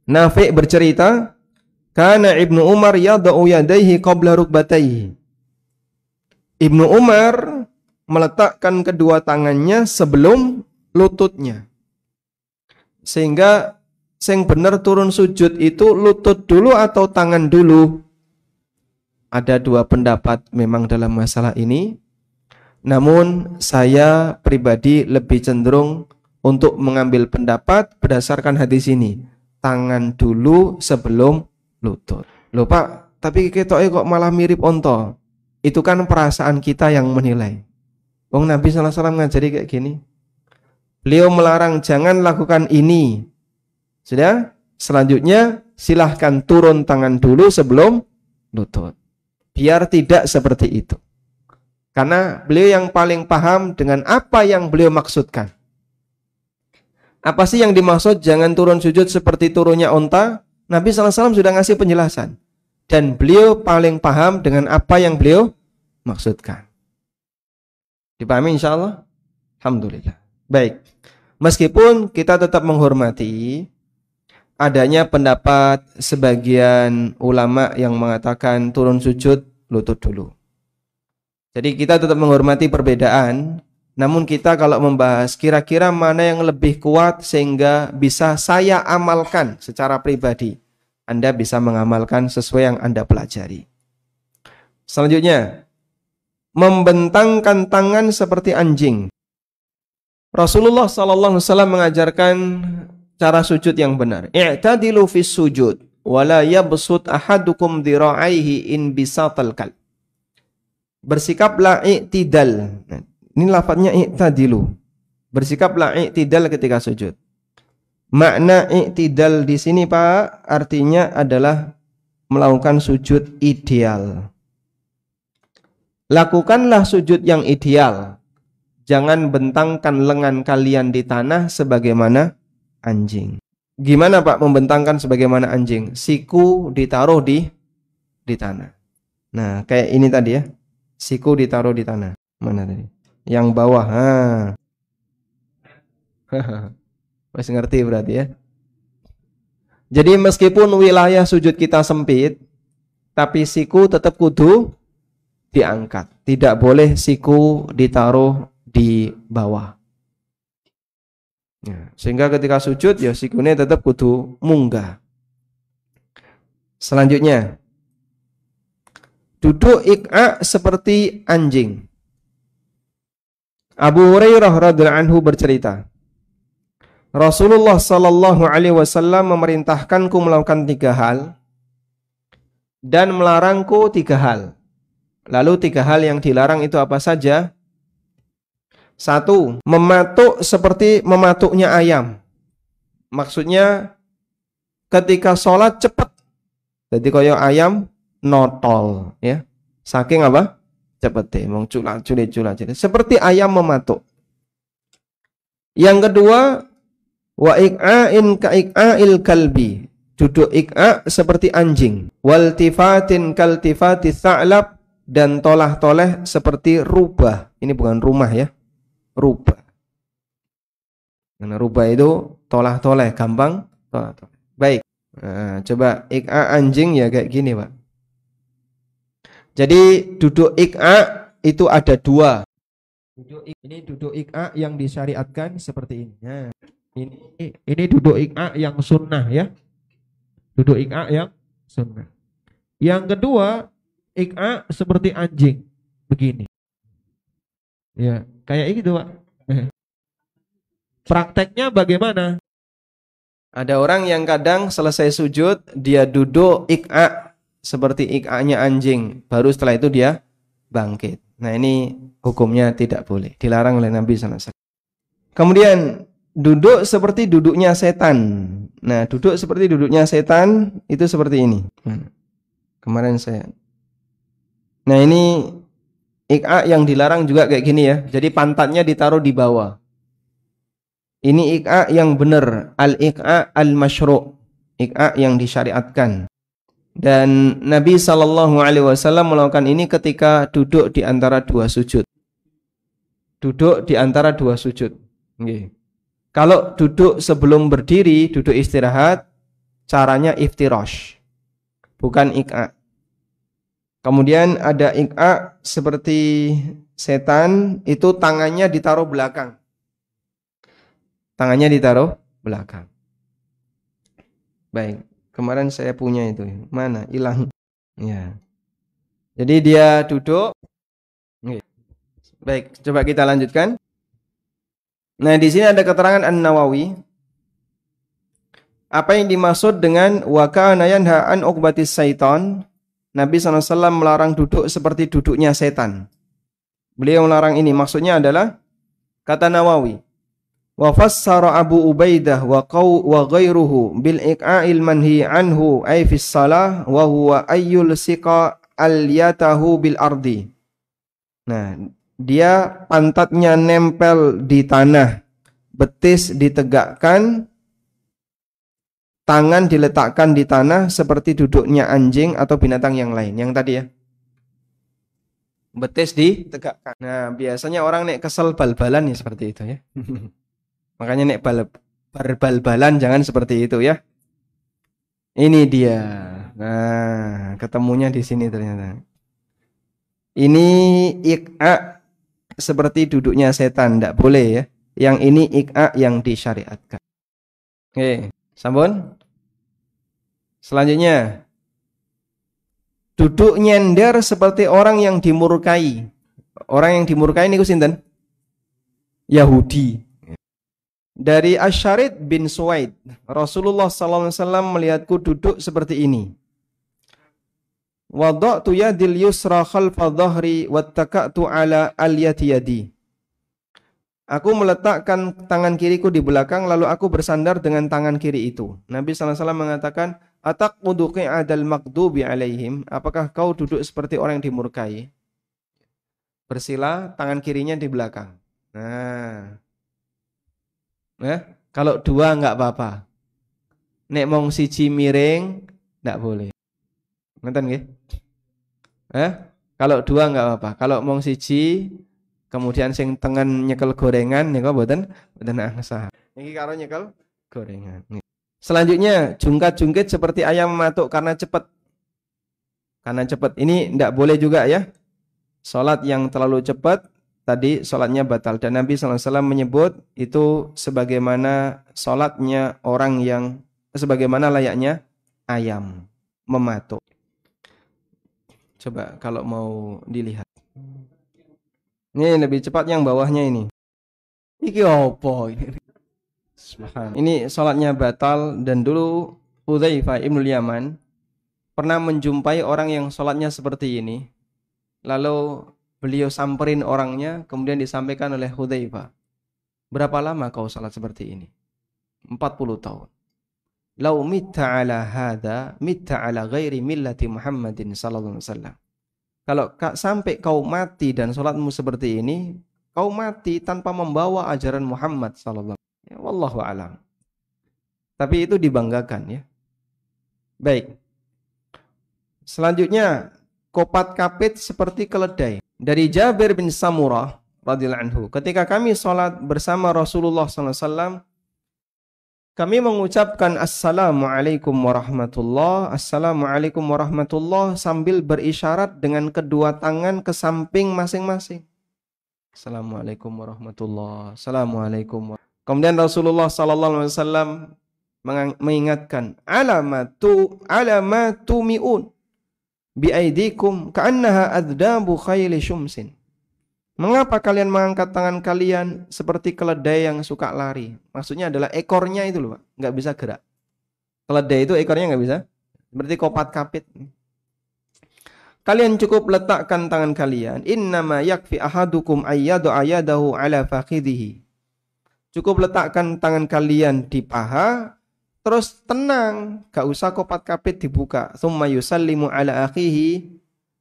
Nafi' bercerita, karena Ibnu Umar yadau yadaihi qabla rukbataihi. Ibnu Umar meletakkan kedua tangannya sebelum lututnya. Sehingga sing benar turun sujud itu lutut dulu atau tangan dulu. Ada dua pendapat memang dalam masalah ini. Namun saya pribadi lebih cenderung untuk mengambil pendapat berdasarkan hadis ini. Tangan dulu sebelum lutut. Loh Pak, tapi ketoknya kok malah mirip onto. Itu kan perasaan kita yang menilai. Wong Nabi SAW ngajari kayak gini. Beliau melarang jangan lakukan ini. Sudah? Selanjutnya silahkan turun tangan dulu sebelum lutut. Biar tidak seperti itu. Karena beliau yang paling paham dengan apa yang beliau maksudkan. Apa sih yang dimaksud jangan turun sujud seperti turunnya onta? Nabi SAW sudah ngasih penjelasan. Dan beliau paling paham dengan apa yang beliau maksudkan. Dipahami insya Allah? Alhamdulillah. Baik. Meskipun kita tetap menghormati adanya pendapat sebagian ulama yang mengatakan turun sujud lutut dulu. Jadi kita tetap menghormati perbedaan, namun kita kalau membahas kira-kira mana yang lebih kuat sehingga bisa saya amalkan secara pribadi. Anda bisa mengamalkan sesuai yang Anda pelajari. Selanjutnya, membentangkan tangan seperti anjing. Rasulullah sallallahu alaihi wasallam mengajarkan cara sujud yang benar. I'tadilu fis sujud wala yabsut ahadukum dhira'aihi in bisatal kal. Bersikaplah i'tidal. Ini lafadznya i'tadilu. Bersikaplah i'tidal ketika sujud. Makna i'tidal di sini Pak artinya adalah melakukan sujud ideal. Lakukanlah sujud yang ideal. Jangan bentangkan lengan kalian di tanah sebagaimana anjing. Gimana Pak membentangkan sebagaimana anjing? Siku ditaruh di di tanah. Nah, kayak ini tadi ya. Siku ditaruh di tanah. Mana tadi? Yang bawah. Ha. Masih ngerti berarti ya. Jadi meskipun wilayah sujud kita sempit, tapi siku tetap kudu diangkat. Tidak boleh siku ditaruh di bawah. Ya, sehingga ketika sujud ya sikune tetap kudu munggah. Selanjutnya duduk ik'a seperti anjing. Abu Hurairah radhiallahu anhu bercerita, Rasulullah sallallahu alaihi wasallam memerintahkanku melakukan tiga hal dan melarangku tiga hal. Lalu tiga hal yang dilarang itu apa saja? Satu, mematuk seperti mematuknya ayam. Maksudnya ketika sholat cepat. Jadi kaya ayam notol ya. Saking apa? Cepat deh, mau cula culi cula. Seperti ayam mematuk. Yang kedua, wa ik'ain ka ik'ail kalbi. Duduk ik'a seperti anjing. Wal tifatin kal tifati tha'lab dan tolah-toleh seperti rubah. Ini bukan rumah ya rubah. Karena rubah itu tolah-toleh, gampang tolah-toleh. Baik. Nah, coba ik'a anjing ya kayak gini, Pak. Jadi duduk ik'a itu ada dua. Duduk ini duduk ik'a yang disyariatkan seperti ini. Nah, ini ini duduk ik'a yang sunnah ya. Duduk ik'a yang sunnah. Yang kedua, ik'a seperti anjing begini. Ya, kayak gitu, Pak. Prakteknya bagaimana? Ada orang yang kadang selesai sujud, dia duduk ik'a seperti ik'anya anjing. Baru setelah itu dia bangkit. Nah ini hukumnya tidak boleh. Dilarang oleh Nabi SAW. Kemudian duduk seperti duduknya setan. Nah duduk seperti duduknya setan itu seperti ini. Hmm. Kemarin saya. Nah ini Ik'a yang dilarang juga kayak gini ya. Jadi pantatnya ditaruh di bawah. Ini ik'a yang benar. Al-ik'a al-masyru'. Ik'a yang disyariatkan. Dan Nabi Shallallahu Alaihi Wasallam melakukan ini ketika duduk di antara dua sujud. Duduk di antara dua sujud. Okay. Kalau duduk sebelum berdiri, duduk istirahat, caranya iftirosh, bukan ik'a. Kemudian ada ik'a seperti setan itu tangannya ditaruh belakang. Tangannya ditaruh belakang. Baik, kemarin saya punya itu. Mana? Hilang. Ya. Jadi dia duduk. Baik, coba kita lanjutkan. Nah, di sini ada keterangan An-Nawawi. Apa yang dimaksud dengan wa kana yanha an uqbatis syaitan? Nabi SAW melarang duduk seperti duduknya setan. Beliau melarang ini maksudnya adalah kata Nawawi. Wa fassara Abu Ubaidah wa qaw wa ghairuhu bil iqa'il manhi anhu ay fi salah wa huwa ayyul siqa al yatahu bil ardi. Nah, dia pantatnya nempel di tanah, betis ditegakkan, tangan diletakkan di tanah seperti duduknya anjing atau binatang yang lain. Yang tadi ya. Betis ditegakkan. Nah, biasanya orang nek kesel bal-balan ya seperti itu ya. Makanya nek bal bal-balan jangan seperti itu ya. Ini dia. Nah, ketemunya di sini ternyata. Ini ik'a seperti duduknya setan, tidak boleh ya. Yang ini ik'a yang disyariatkan. Oke. Sampun? Selanjutnya duduk nyender seperti orang yang dimurkai. Orang yang dimurkai ini sinten? Yahudi. Dari Asyarid bin Suwaid, Rasulullah SAW melihatku duduk seperti ini. Wada'tu yadil yusra khalfa dhahri wattaka'tu ala yadi. Aku meletakkan tangan kiriku di belakang lalu aku bersandar dengan tangan kiri itu. Nabi SAW mengatakan, Atak muduki adal makdubi alaihim. Apakah kau duduk seperti orang yang dimurkai? Bersila tangan kirinya di belakang. Nah, nah kalau dua nggak apa-apa. Nek mong siji miring, nggak boleh. Ngerti nggih? Eh? Kalau dua nggak apa-apa. Kalau mong siji Kemudian sing tengen nyekel gorengan niku mboten mboten sah. Niki karo nyekel gorengan. Selanjutnya jungkat-jungkit seperti ayam matuk karena cepat. Karena cepat. Ini tidak boleh juga ya. Salat yang terlalu cepat tadi sholatnya batal dan Nabi SAW menyebut itu sebagaimana sholatnya orang yang sebagaimana layaknya ayam mematuk. Coba kalau mau dilihat. Ini lebih cepat yang bawahnya ini. Iki opo ini? Sholatnya batal dan dulu Hudzaifah Ibnu Yaman pernah menjumpai orang yang sholatnya seperti ini. Lalu beliau samperin orangnya, kemudian disampaikan oleh Hudzaifah. Berapa lama kau sholat seperti ini? 40 tahun. Lau mitta ala hadha, mitta ala ghairi millati Muhammadin sallallahu alaihi wasallam. Kalau sampai kau mati dan sholatmu seperti ini, kau mati tanpa membawa ajaran Muhammad sallallahu. Ya, wallahu alam. Tapi itu dibanggakan ya. Baik. Selanjutnya, kopat kapit seperti keledai. Dari Jabir bin Samurah radhiyallahu anhu, ketika kami sholat bersama Rasulullah SAW, kami mengucapkan Assalamualaikum warahmatullah, Assalamualaikum warahmatullah sambil berisyarat dengan kedua tangan ke samping masing-masing. Assalamualaikum warahmatullah, Assalamualaikum. Kemudian Rasulullah Sallallahu Alaihi Wasallam mengingatkan alamatu alamatu miun biaidikum ka'annaha adzdabu khayli syumsin. Mengapa kalian mengangkat tangan kalian seperti keledai yang suka lari? Maksudnya adalah ekornya itu loh, Pak. Nggak bisa gerak. Keledai itu ekornya nggak bisa. Seperti kopat kapit. Kalian cukup letakkan tangan kalian. Innama yakfi ahadukum ayyadu ayadahu ala fakhidhihi. Cukup letakkan tangan kalian di paha Terus tenang, gak usah kopat kapit dibuka. Thumma yusallimu ala akhihi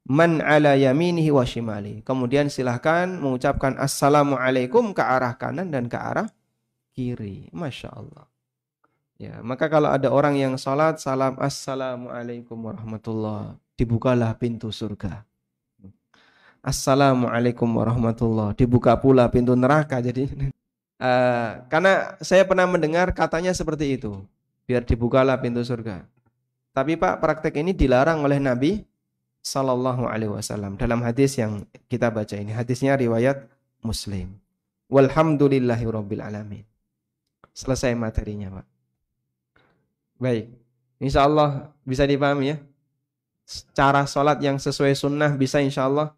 man ala yaminihi wa shimali. Kemudian silahkan mengucapkan assalamualaikum ke arah kanan dan ke arah kiri. Masya Allah. Ya, maka kalau ada orang yang salat salam assalamualaikum warahmatullah, dibukalah pintu surga. Assalamualaikum warahmatullah, dibuka pula pintu neraka. Jadi uh, karena saya pernah mendengar katanya seperti itu biar dibukalah pintu surga. Tapi Pak, praktek ini dilarang oleh Nabi Sallallahu Alaihi Wasallam dalam hadis yang kita baca ini. Hadisnya riwayat Muslim. Walhamdulillahi Rabbil Alamin. Selesai materinya Pak. Baik. Insya Allah bisa dipahami ya. Cara sholat yang sesuai sunnah bisa insya Allah.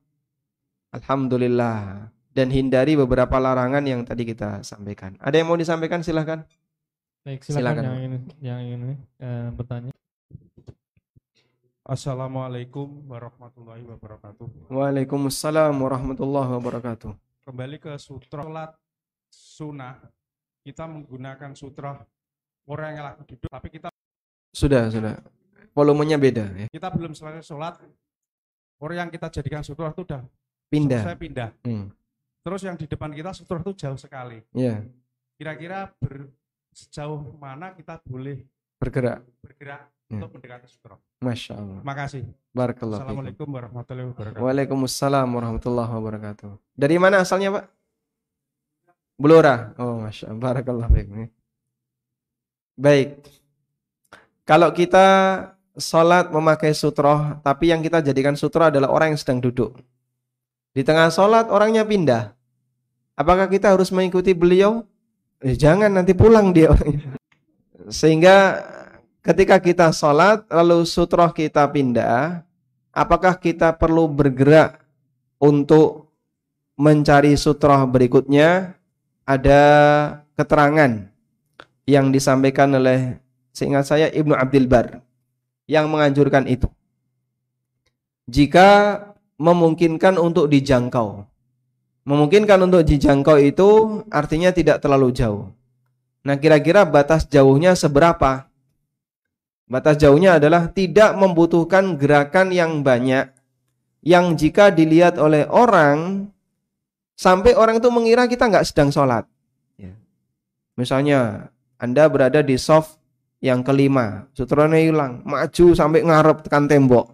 Alhamdulillah. Dan hindari beberapa larangan yang tadi kita sampaikan. Ada yang mau disampaikan silahkan. Baik, silakan, silakan. yang ini yang ini eh, bertanya. Assalamualaikum warahmatullahi wabarakatuh. Waalaikumsalam warahmatullahi wabarakatuh. Kembali ke sutra salat sunnah, kita menggunakan sutra orang yang lagi duduk, tapi kita sudah sudah volumenya beda ya. Kita belum selesai sholat, orang yang kita jadikan sutra itu sudah pindah. Selesai pindah. Hmm. Terus yang di depan kita sutra itu jauh sekali. Iya. Yeah. Kira-kira ber, sejauh mana kita boleh bergerak bergerak ya. untuk mendekati sutra. Masya Allah. Makasih. Barakallah. Assalamualaikum warahmatullahi wabarakatuh. Waalaikumsalam warahmatullahi wabarakatuh. Dari mana asalnya Pak? Blora. Oh Masya Allah. Barakallah. Baik. Kalau kita sholat memakai sutroh, tapi yang kita jadikan sutroh adalah orang yang sedang duduk. Di tengah sholat orangnya pindah. Apakah kita harus mengikuti beliau? Eh, jangan nanti pulang dia. Sehingga ketika kita sholat lalu sutroh kita pindah, apakah kita perlu bergerak untuk mencari sutroh berikutnya? Ada keterangan yang disampaikan oleh seingat saya Ibnu Abdul Bar yang menganjurkan itu. Jika memungkinkan untuk dijangkau, Memungkinkan untuk dijangkau itu artinya tidak terlalu jauh. Nah, kira-kira batas jauhnya seberapa? Batas jauhnya adalah tidak membutuhkan gerakan yang banyak yang jika dilihat oleh orang sampai orang itu mengira kita nggak sedang sholat. Ya. Misalnya Anda berada di soft yang kelima, sutranya hilang, maju sampai ngarep tekan tembok.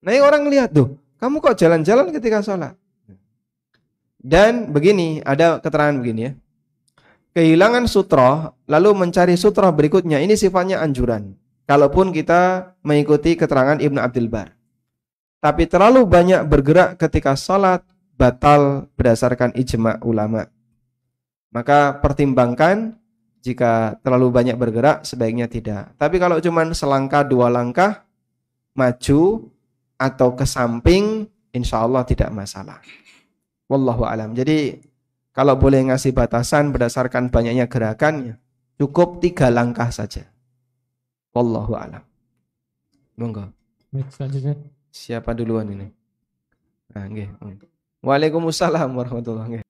Nah, orang lihat tuh, kamu kok jalan-jalan ketika sholat? Dan begini, ada keterangan begini ya. Kehilangan sutra lalu mencari sutra berikutnya ini sifatnya anjuran. Kalaupun kita mengikuti keterangan Ibnu Abdul Bar. Tapi terlalu banyak bergerak ketika salat batal berdasarkan ijma ulama. Maka pertimbangkan jika terlalu banyak bergerak sebaiknya tidak. Tapi kalau cuma selangkah dua langkah maju atau ke samping insya Allah tidak masalah. Wallahu alam. Jadi kalau boleh ngasih batasan berdasarkan banyaknya gerakannya cukup tiga langkah saja. Wallahu alam. Monggo. selanjutnya. Siapa duluan ini? Nah, nggih. Waalaikumsalam warahmatullahi wabarakatuh.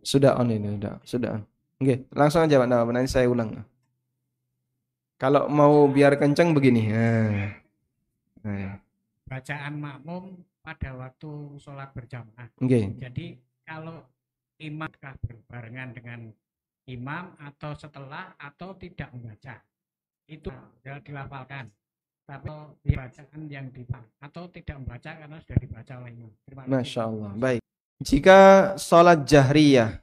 Sudah on ini, sudah, sudah on. Oke, langsung aja Pak Nawab, nanti saya ulang. Kalau mau biar kenceng begini. Nah. Nah. Bacaan makmum pada waktu sholat berjamaah. Okay. Jadi kalau imam berbarengan dengan imam atau setelah atau tidak membaca itu sudah dilafalkan. Tapi bacaan yang di atau tidak membaca karena sudah dibaca oleh imam. Masya Allah. Baik. Jika sholat jahriyah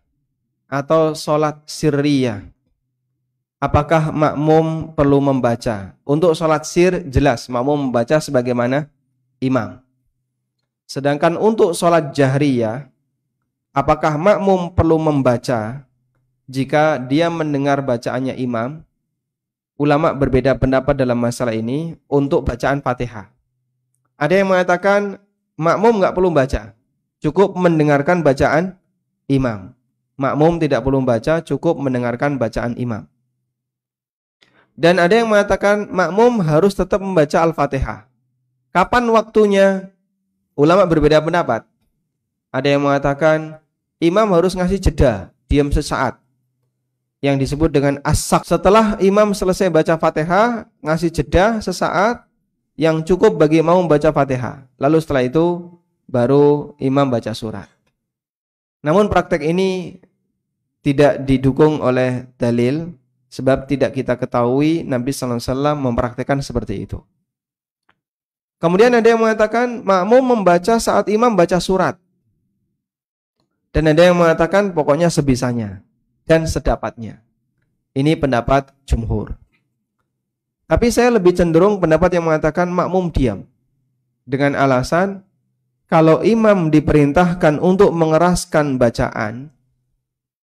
atau sholat sirriyah, apakah makmum perlu membaca? Untuk sholat sir jelas makmum membaca sebagaimana imam. Sedangkan untuk sholat jahriyah, apakah makmum perlu membaca jika dia mendengar bacaannya imam? Ulama berbeda pendapat dalam masalah ini untuk bacaan fatihah. Ada yang mengatakan makmum nggak perlu baca, cukup mendengarkan bacaan imam. Makmum tidak perlu baca, cukup mendengarkan bacaan imam. Dan ada yang mengatakan makmum harus tetap membaca Al-Fatihah. Kapan waktunya? Ulama berbeda pendapat. Ada yang mengatakan imam harus ngasih jeda, diam sesaat. Yang disebut dengan asak. Setelah imam selesai baca Fatihah, ngasih jeda sesaat yang cukup bagi mau membaca Fatihah. Lalu setelah itu baru imam baca surat. Namun praktek ini tidak didukung oleh dalil sebab tidak kita ketahui Nabi sallallahu alaihi wasallam mempraktekkan seperti itu. Kemudian ada yang mengatakan makmum membaca saat imam baca surat. Dan ada yang mengatakan pokoknya sebisanya dan sedapatnya. Ini pendapat jumhur. Tapi saya lebih cenderung pendapat yang mengatakan makmum diam. Dengan alasan kalau imam diperintahkan untuk mengeraskan bacaan,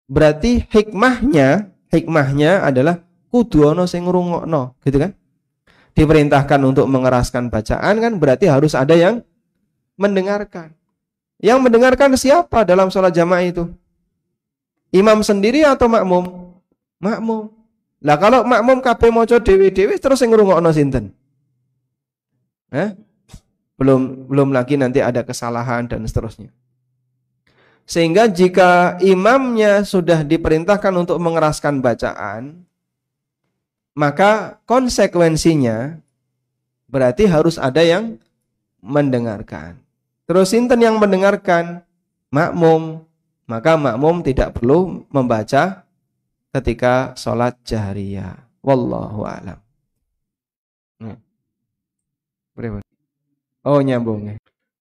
berarti hikmahnya, hikmahnya adalah kudu ono sing ngrungokno, gitu kan? Diperintahkan untuk mengeraskan bacaan kan berarti harus ada yang mendengarkan. Yang mendengarkan siapa dalam sholat jamaah itu? Imam sendiri atau makmum? Makmum. Lah kalau makmum kabeh maca dewi-dewi terus sing ngrungokno sinten? Eh? Belum belum lagi nanti ada kesalahan dan seterusnya. Sehingga jika imamnya sudah diperintahkan untuk mengeraskan bacaan, maka konsekuensinya berarti harus ada yang mendengarkan. Terus sinten yang mendengarkan? Makmum. Maka makmum tidak perlu membaca ketika sholat jahriyah. Wallahu a'lam. Berapa? Oh nyambung ya.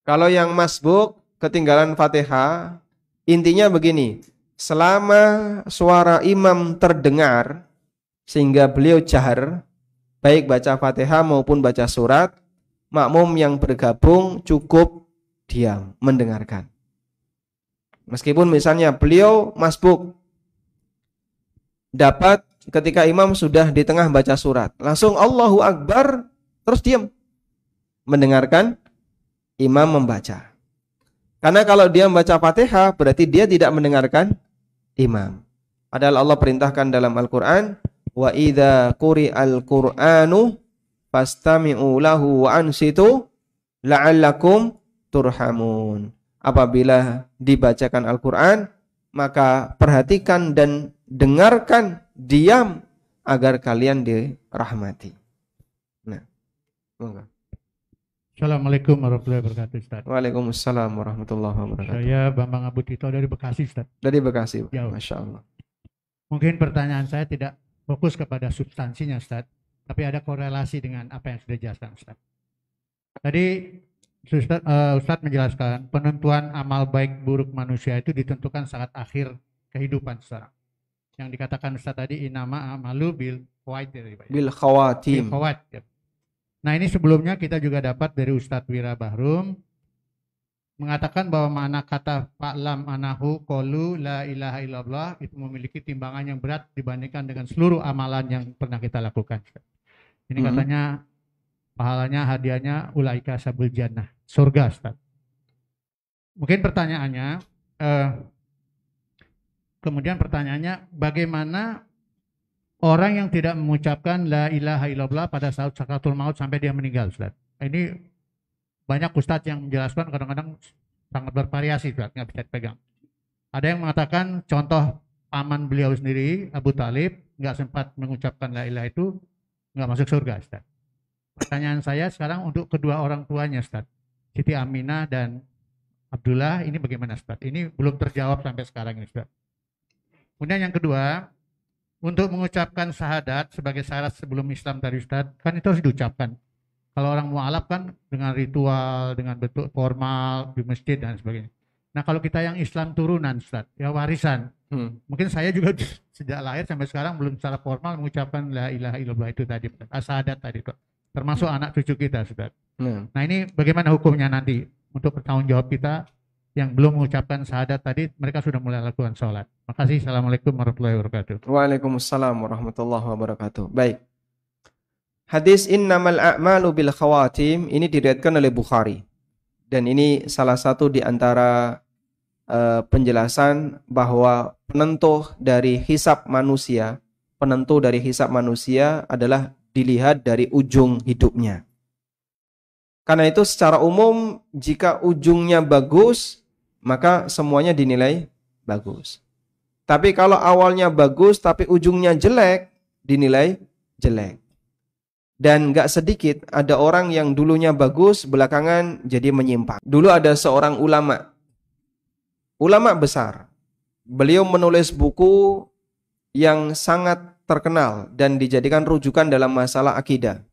Kalau yang masbuk ketinggalan Fatihah, intinya begini, selama suara imam terdengar sehingga beliau jahar baik baca Fatihah maupun baca surat, makmum yang bergabung cukup diam mendengarkan. Meskipun misalnya beliau masbuk dapat ketika imam sudah di tengah baca surat, langsung Allahu Akbar terus diam mendengarkan imam membaca. Karena kalau dia membaca Fatihah berarti dia tidak mendengarkan imam. Padahal Allah perintahkan dalam Al-Qur'an, "Wa idza quri'al Qur'anu fastami'u lahu wa ansitu la'allakum turhamun." Apabila dibacakan Al-Qur'an, maka perhatikan dan dengarkan diam agar kalian dirahmati. Nah, monggo. Assalamualaikum warahmatullahi wabarakatuh Ustaz. Waalaikumsalam warahmatullahi wabarakatuh. Saya Bambang Abu Tito dari Bekasi Ustaz. Dari Bekasi, Jauh. Masya Allah. Mungkin pertanyaan saya tidak fokus kepada substansinya Ustaz, tapi ada korelasi dengan apa yang sudah dijelaskan Ustaz. Tadi Ustaz, uh, Ustaz menjelaskan penentuan amal baik buruk manusia itu ditentukan saat akhir kehidupan seseorang. Yang dikatakan Ustaz tadi inama amalu bil khawatir. Bil khawatim. Bil khawatir. Nah ini sebelumnya kita juga dapat dari Ustadz Wira Bahrum mengatakan bahwa mana kata fa'lam anahu qalu la ilaha illallah itu memiliki timbangan yang berat dibandingkan dengan seluruh amalan yang pernah kita lakukan. Ini hmm. katanya pahalanya hadiahnya ulaika sabul jannah, surga Ustaz. Mungkin pertanyaannya eh, kemudian pertanyaannya bagaimana orang yang tidak mengucapkan la ilaha illallah pada saat sakratul maut sampai dia meninggal Ustaz. Ini banyak ustadz yang menjelaskan kadang-kadang sangat bervariasi Ustadz, nggak bisa dipegang. Ada yang mengatakan contoh paman beliau sendiri Abu Talib nggak sempat mengucapkan la ilaha itu nggak masuk surga Ustaz. Pertanyaan saya sekarang untuk kedua orang tuanya Ustaz, Siti Aminah dan Abdullah ini bagaimana Ustaz? Ini belum terjawab sampai sekarang ini Ustaz. Kemudian yang kedua, untuk mengucapkan syahadat sebagai syarat sebelum Islam tadi Ustaz, kan itu harus diucapkan. Kalau orang mualaf kan dengan ritual, dengan bentuk formal di masjid dan sebagainya. Nah kalau kita yang Islam turunan, Ustaz, ya warisan. Hmm. Mungkin saya juga sejak lahir sampai sekarang belum secara formal mengucapkan la ilaha illallah itu tadi, asadat tadi, termasuk hmm. anak cucu kita, Ustaz. Hmm. Nah ini bagaimana hukumnya nanti untuk bertanggung jawab kita yang belum mengucapkan syahadat tadi, mereka sudah mulai lakukan sholat. Makasih. Assalamualaikum warahmatullahi wabarakatuh. Waalaikumsalam warahmatullahi wabarakatuh. Baik. Hadis innamal a'malu bil khawatim ini diriwayatkan oleh Bukhari. Dan ini salah satu di antara uh, penjelasan bahwa penentu dari hisap manusia, penentu dari hisap manusia adalah dilihat dari ujung hidupnya. Karena itu secara umum jika ujungnya bagus, maka semuanya dinilai bagus. Tapi kalau awalnya bagus tapi ujungnya jelek, dinilai jelek. Dan gak sedikit ada orang yang dulunya bagus, belakangan jadi menyimpang. Dulu ada seorang ulama, ulama besar. Beliau menulis buku yang sangat terkenal dan dijadikan rujukan dalam masalah akidah.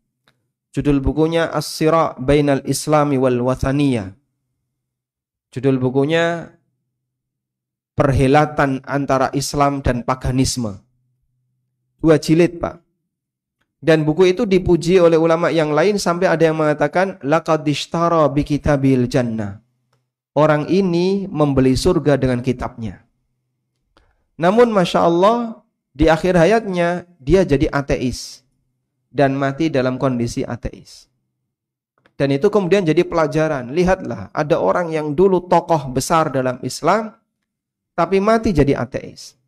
Judul bukunya As-Sira' Bainal Islami wal Wathaniyah. Judul bukunya Perhelatan antara Islam dan paganisme. Dua jilid, Pak. Dan buku itu dipuji oleh ulama yang lain sampai ada yang mengatakan laqad ishtara bi kitabil jannah. Orang ini membeli surga dengan kitabnya. Namun Masya Allah di akhir hayatnya dia jadi ateis dan mati dalam kondisi ateis. Dan itu kemudian jadi pelajaran. Lihatlah, ada orang yang dulu tokoh besar dalam Islam, tapi mati jadi ateis.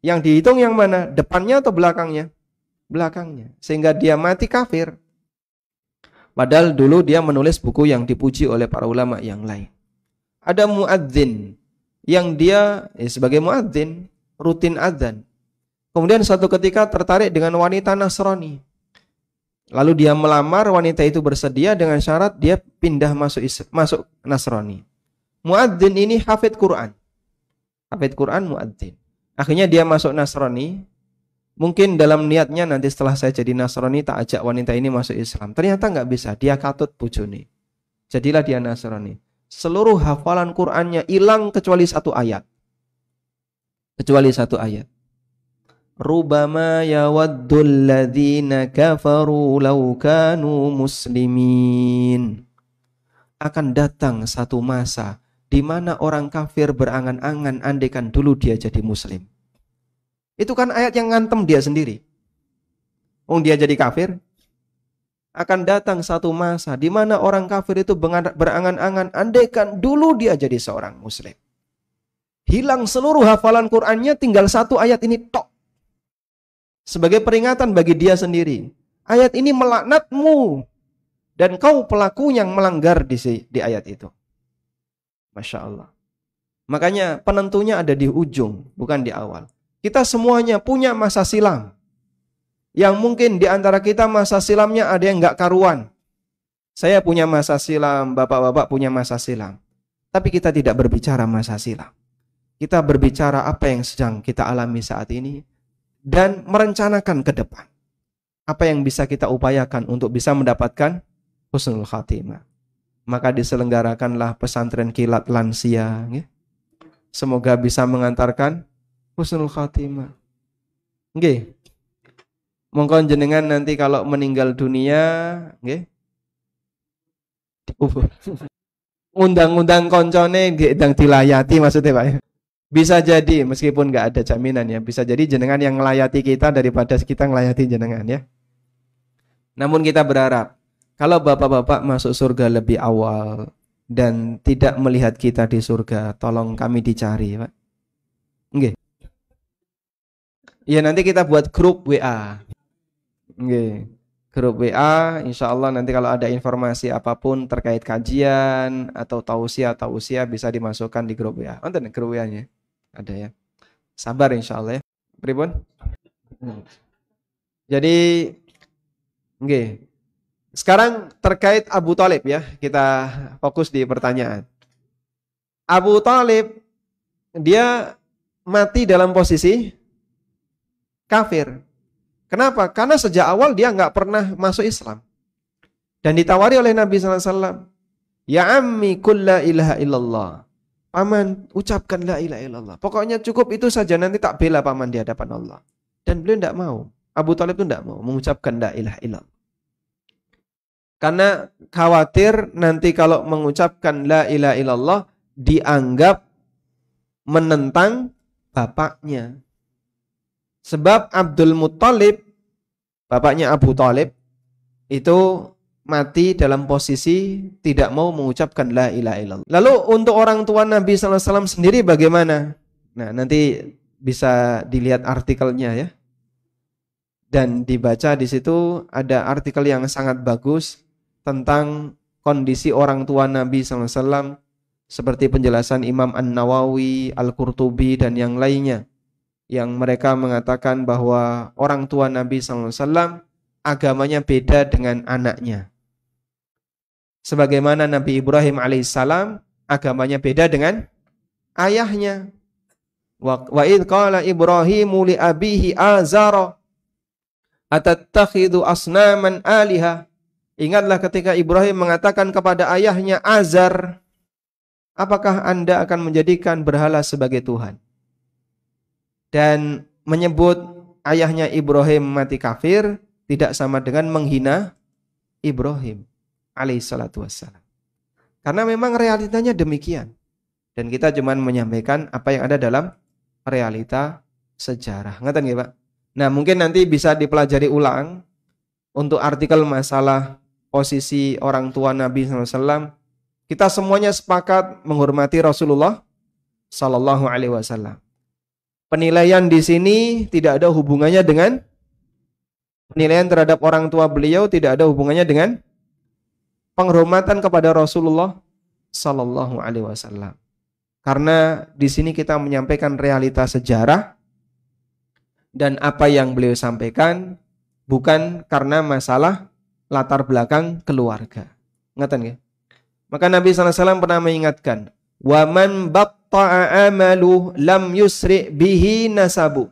Yang dihitung yang mana? Depannya atau belakangnya? Belakangnya sehingga dia mati kafir. Padahal dulu dia menulis buku yang dipuji oleh para ulama yang lain. Ada muadzin yang dia ya, sebagai muadzin rutin adzan. Kemudian suatu ketika tertarik dengan wanita Nasrani. Lalu dia melamar wanita itu bersedia dengan syarat dia pindah masuk masuk Nasrani. Muadzin ini hafid Quran. Hafid Quran muadzin. Akhirnya dia masuk Nasrani, Mungkin dalam niatnya nanti setelah saya jadi Nasrani tak ajak wanita ini masuk Islam. Ternyata nggak bisa, dia katut bujuni. Jadilah dia Nasrani. Seluruh hafalan Qur'annya hilang kecuali satu ayat. Kecuali satu ayat. Rubama yawaddul ladzina kafaru law kanu muslimin. Akan datang satu masa di mana orang kafir berangan-angan andekan dulu dia jadi muslim. Itu kan ayat yang ngantem dia sendiri. Wong dia jadi kafir, akan datang satu masa di mana orang kafir itu berangan-angan andaikan dulu dia jadi seorang muslim. Hilang seluruh hafalan Qur'annya tinggal satu ayat ini tok. Sebagai peringatan bagi dia sendiri. Ayat ini melaknatmu. Dan kau pelaku yang melanggar di, di ayat itu. Masya Allah. Makanya penentunya ada di ujung, bukan di awal. Kita semuanya punya masa silam. Yang mungkin di antara kita masa silamnya ada yang nggak karuan. Saya punya masa silam, bapak-bapak punya masa silam. Tapi kita tidak berbicara masa silam. Kita berbicara apa yang sedang kita alami saat ini dan merencanakan ke depan. Apa yang bisa kita upayakan untuk bisa mendapatkan husnul khatimah. Maka diselenggarakanlah pesantren kilat lansia. Ya. Semoga bisa mengantarkan husnul khatimah. Nggih. Monggo jenengan nanti kalau meninggal dunia, nggih. Dikubur. undang-undang koncone gedang dilayati maksudnya Pak. Bisa jadi meskipun nggak ada jaminan ya, bisa jadi jenengan yang melayati kita daripada kita ngelayati jenengan ya. Namun kita berharap kalau bapak-bapak masuk surga lebih awal dan tidak melihat kita di surga, tolong kami dicari, Pak. Nggih. Ya nanti kita buat grup WA. Nggih grup WA. Insya Allah nanti kalau ada informasi apa pun terkait kajian atau tausiah atau usia bisa dimasukkan di grup WA. Nonton grup WA-nya ada ya. Sabar insya Allah ya. Pribun. Jadi, oke. Sekarang terkait Abu Talib ya, kita fokus di pertanyaan. Abu Talib dia mati dalam posisi kafir. Kenapa? Karena sejak awal dia nggak pernah masuk Islam. Dan ditawari oleh Nabi SAW. Ya ammi kulla ilaha illallah. Paman, ucapkan la ilaha illallah. Pokoknya cukup itu saja, nanti tak bela paman di hadapan Allah. Dan beliau tidak mau. Abu Talib itu tidak mau mengucapkan la ilaha illallah. Karena khawatir nanti kalau mengucapkan la ilaha illallah dianggap menentang bapaknya. Sebab Abdul Muttalib, bapaknya Abu Talib, itu mati dalam posisi tidak mau mengucapkan la ilaha illallah. Lalu untuk orang tua Nabi SAW sendiri bagaimana? Nah nanti bisa dilihat artikelnya ya. Dan dibaca di situ ada artikel yang sangat bagus tentang kondisi orang tua Nabi SAW seperti penjelasan Imam An-Nawawi, Al-Qurtubi dan yang lainnya yang mereka mengatakan bahwa orang tua Nabi SAW agamanya beda dengan anaknya. Sebagaimana Nabi Ibrahim alaihissalam agamanya beda dengan ayahnya. Wa id qala Ibrahimu li abihi azara atattakhidhu asnaman aliha. Ingatlah ketika Ibrahim mengatakan kepada ayahnya Azar, apakah Anda akan menjadikan berhala sebagai Tuhan? Dan menyebut ayahnya Ibrahim mati kafir tidak sama dengan menghina Ibrahim alaihissalatu wassalam. Karena memang realitanya demikian. Dan kita cuma menyampaikan apa yang ada dalam realita sejarah. Ngerti ya Pak? Nah mungkin nanti bisa dipelajari ulang untuk artikel masalah posisi orang tua Nabi SAW. Kita semuanya sepakat menghormati Rasulullah Sallallahu Alaihi Wasallam penilaian di sini tidak ada hubungannya dengan penilaian terhadap orang tua beliau tidak ada hubungannya dengan penghormatan kepada Rasulullah sallallahu alaihi wasallam. Karena di sini kita menyampaikan realitas sejarah dan apa yang beliau sampaikan bukan karena masalah latar belakang keluarga. Ngatan ya? Maka Nabi SAW pernah mengingatkan, Waman batta'a amalu lam yusri bihi nasabu.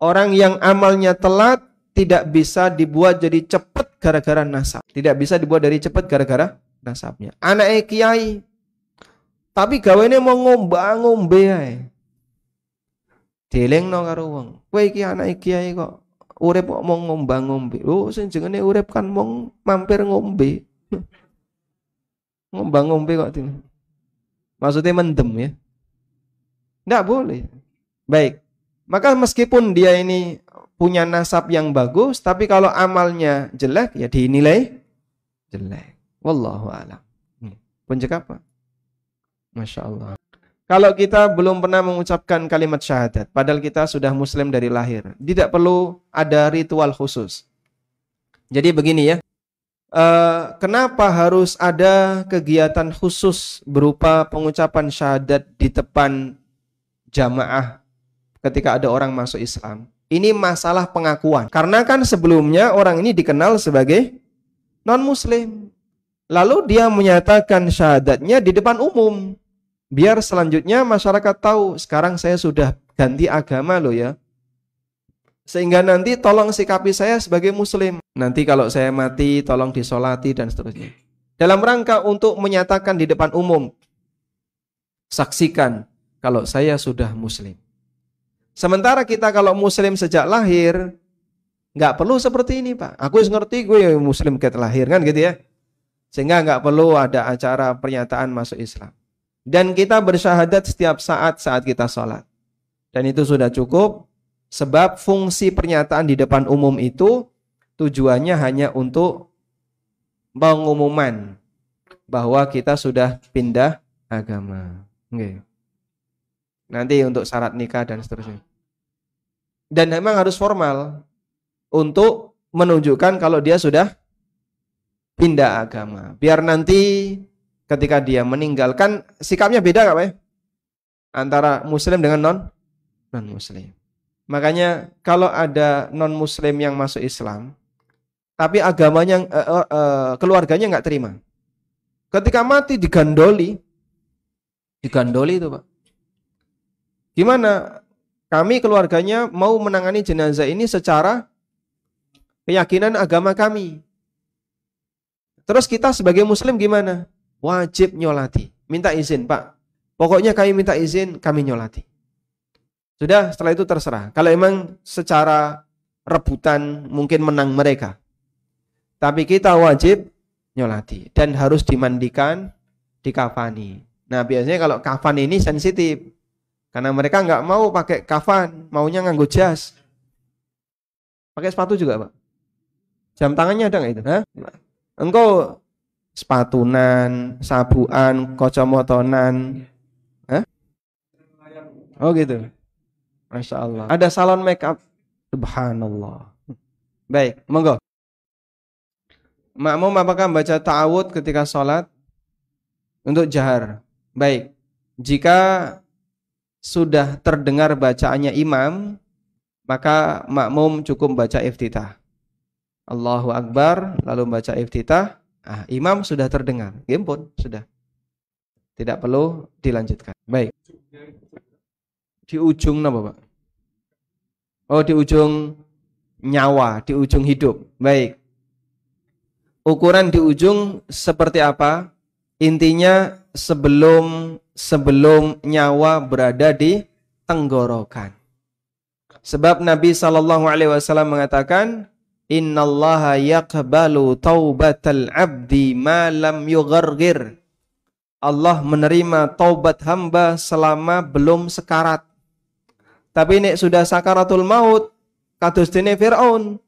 Orang yang amalnya telat tidak bisa dibuat jadi cepat gara-gara nasab. Tidak bisa dibuat dari cepat gara-gara nasabnya. Anak kiai tapi gawene mau ngomba ngombe ae. no karo wong. Kowe iki anak kiai kok urip kok mau ngomba ngombe. Oh sing jenenge urip kan mau mampir ngombe. ngomba ngombe kok. Maksudnya mendem ya. Tidak boleh. Baik. Maka meskipun dia ini punya nasab yang bagus, tapi kalau amalnya jelek, ya dinilai jelek. Wallahu a'lam. Puncak apa? Masya Allah. Kalau kita belum pernah mengucapkan kalimat syahadat, padahal kita sudah muslim dari lahir, tidak perlu ada ritual khusus. Jadi begini ya, Uh, kenapa harus ada kegiatan khusus berupa pengucapan syahadat di depan jamaah ketika ada orang masuk Islam? Ini masalah pengakuan. Karena kan sebelumnya orang ini dikenal sebagai non-muslim. Lalu dia menyatakan syahadatnya di depan umum. Biar selanjutnya masyarakat tahu, sekarang saya sudah ganti agama loh ya. Sehingga nanti tolong sikapi saya sebagai muslim. Nanti kalau saya mati tolong disolati dan seterusnya. Dalam rangka untuk menyatakan di depan umum. Saksikan kalau saya sudah muslim. Sementara kita kalau muslim sejak lahir, nggak perlu seperti ini pak. Aku ngerti gue muslim kayak lahir kan gitu ya. Sehingga nggak perlu ada acara pernyataan masuk Islam. Dan kita bersyahadat setiap saat saat kita sholat. Dan itu sudah cukup sebab fungsi pernyataan di depan umum itu tujuannya hanya untuk pengumuman bahwa kita sudah pindah agama. Okay. Nanti untuk syarat nikah dan seterusnya. Dan memang harus formal untuk menunjukkan kalau dia sudah pindah agama. Biar nanti ketika dia meninggalkan sikapnya beda nggak Pak? Ya? Antara muslim dengan non non muslim. Makanya kalau ada non muslim yang masuk Islam tapi agamanya uh, uh, uh, keluarganya nggak terima. Ketika mati digandoli digandoli itu, Pak. Gimana? Kami keluarganya mau menangani jenazah ini secara keyakinan agama kami. Terus kita sebagai muslim gimana? Wajib nyolati. Minta izin, Pak. Pokoknya kami minta izin, kami nyolati. Sudah, setelah itu terserah. Kalau emang secara rebutan mungkin menang mereka. Tapi kita wajib nyolati. Dan harus dimandikan, dikafani. Nah biasanya kalau kafan ini sensitif. Karena mereka nggak mau pakai kafan, maunya nganggo jas. Pakai sepatu juga, Pak. Jam tangannya ada nggak itu? Hah? Engkau sepatunan, sabuan, kocomotonan. Hah? Oh gitu. Masya Allah. Ada salon make up. Subhanallah. Baik, monggo. Makmum apakah baca ta'awud ketika sholat? Untuk jahar. Baik. Jika sudah terdengar bacaannya imam, maka makmum cukup baca iftitah. Allahu Akbar, lalu baca iftitah, ah, imam sudah terdengar. Game pun sudah. Tidak perlu dilanjutkan. Baik. Di ujung apa, Pak? Oh, di ujung nyawa, di ujung hidup. Baik. Ukuran di ujung seperti apa? Intinya sebelum sebelum nyawa berada di tenggorokan. Sebab Nabi Shallallahu Alaihi Wasallam mengatakan, Innallaha yaqbalu taubatal abdi ma lam yughargir. Allah menerima taubat hamba selama belum sekarat. Tapi ini sudah sakaratul maut, kados dene Firaun.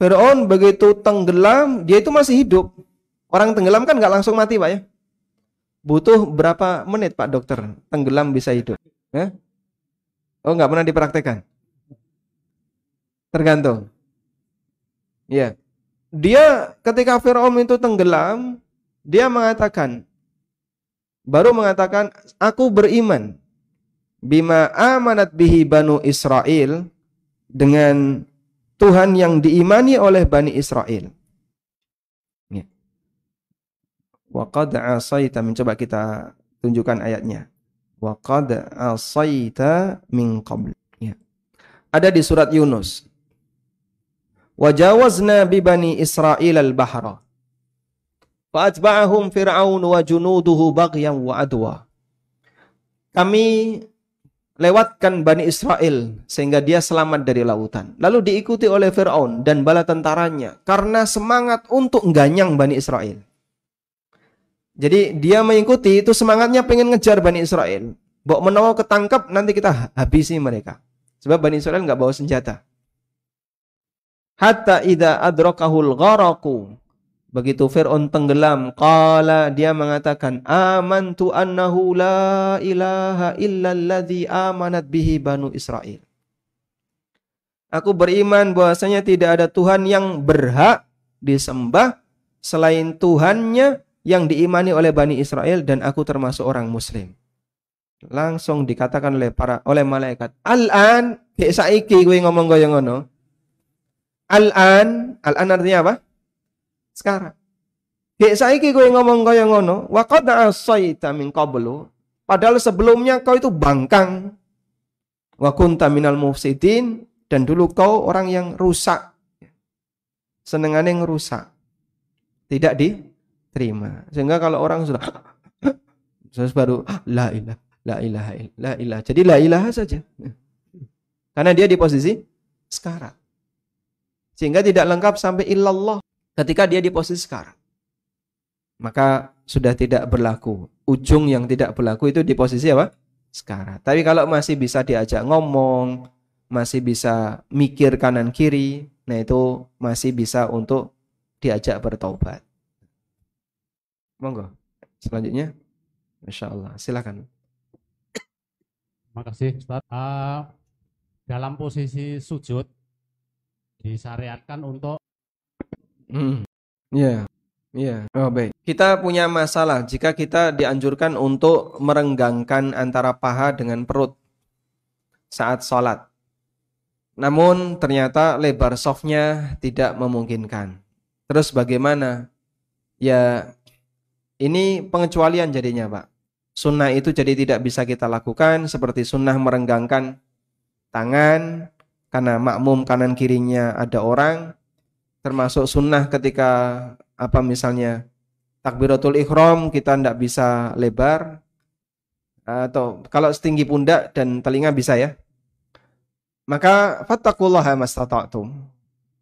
Firaun begitu tenggelam, dia itu masih hidup. Orang tenggelam kan nggak langsung mati, Pak ya. Butuh berapa menit, Pak dokter, tenggelam bisa hidup? Ya? Oh, nggak pernah dipraktekkan. Tergantung. Ya. Dia ketika Firaun itu tenggelam, dia mengatakan baru mengatakan aku beriman bima amanat bihi banu Israel dengan Tuhan yang diimani oleh Bani Israel. Ya. Wa qad asaita mencoba kita tunjukkan ayatnya. Wa qad asaita min qabl. Ya. Ada di surat Yunus. Wajawazna bi bani Israel al-bahra. Fa'atba'ahum Fir'aun wa junuduhu baghyan wa adwa. Kami lewatkan Bani Israel sehingga dia selamat dari lautan. Lalu diikuti oleh Fir'aun dan bala tentaranya karena semangat untuk ganyang Bani Israel. Jadi dia mengikuti itu semangatnya pengen ngejar Bani Israel. Bawa menawa ketangkap nanti kita habisi mereka. Sebab Bani Israel nggak bawa senjata hatta idza adrakahul gharaqu begitu Fir'aun tenggelam qala dia mengatakan amantu annahu la ilaha illalladzi amanat bihi banu Israel Aku beriman bahwasanya tidak ada Tuhan yang berhak disembah selain Tuhannya yang diimani oleh Bani Israel dan aku termasuk orang muslim. Langsung dikatakan oleh para oleh malaikat, "Al-an, saiki kowe ngomong kaya ngono." Al-an, al-an artinya apa? Sekarang. Kayak saiki kowe ngomong kaya ngono, wa qad asaita min qablu. Padahal sebelumnya kau itu bangkang. Wa kunta minal mufsidin dan dulu kau orang yang rusak. Senengannya ngerusak. Tidak diterima. Sehingga kalau orang sudah terus baru la ilah, la ilaha la ilah. Jadi la ilaha saja. Karena dia di posisi sekarang. Sehingga tidak lengkap sampai illallah ketika dia di posisi sekarang. maka sudah tidak berlaku. Ujung yang tidak berlaku itu di posisi apa? Sekarang. Tapi kalau masih bisa diajak ngomong, masih bisa mikir kanan kiri, nah itu masih bisa untuk diajak bertobat. Monggo. Selanjutnya, Masya Allah. Silakan. Terima kasih, Ustaz. Uh, dalam posisi sujud disyariatkan untuk Hmm. Ya. Yeah. Yeah. Oh baik. Kita punya masalah jika kita dianjurkan untuk merenggangkan antara paha dengan perut saat sholat. Namun ternyata lebar softnya tidak memungkinkan. Terus bagaimana? Ya ini pengecualian jadinya Pak. Sunnah itu jadi tidak bisa kita lakukan seperti sunnah merenggangkan tangan karena makmum kanan kirinya ada orang termasuk sunnah ketika apa misalnya takbiratul ikhram kita tidak bisa lebar atau kalau setinggi pundak dan telinga bisa ya. Maka fattaqullaha mastata'tum.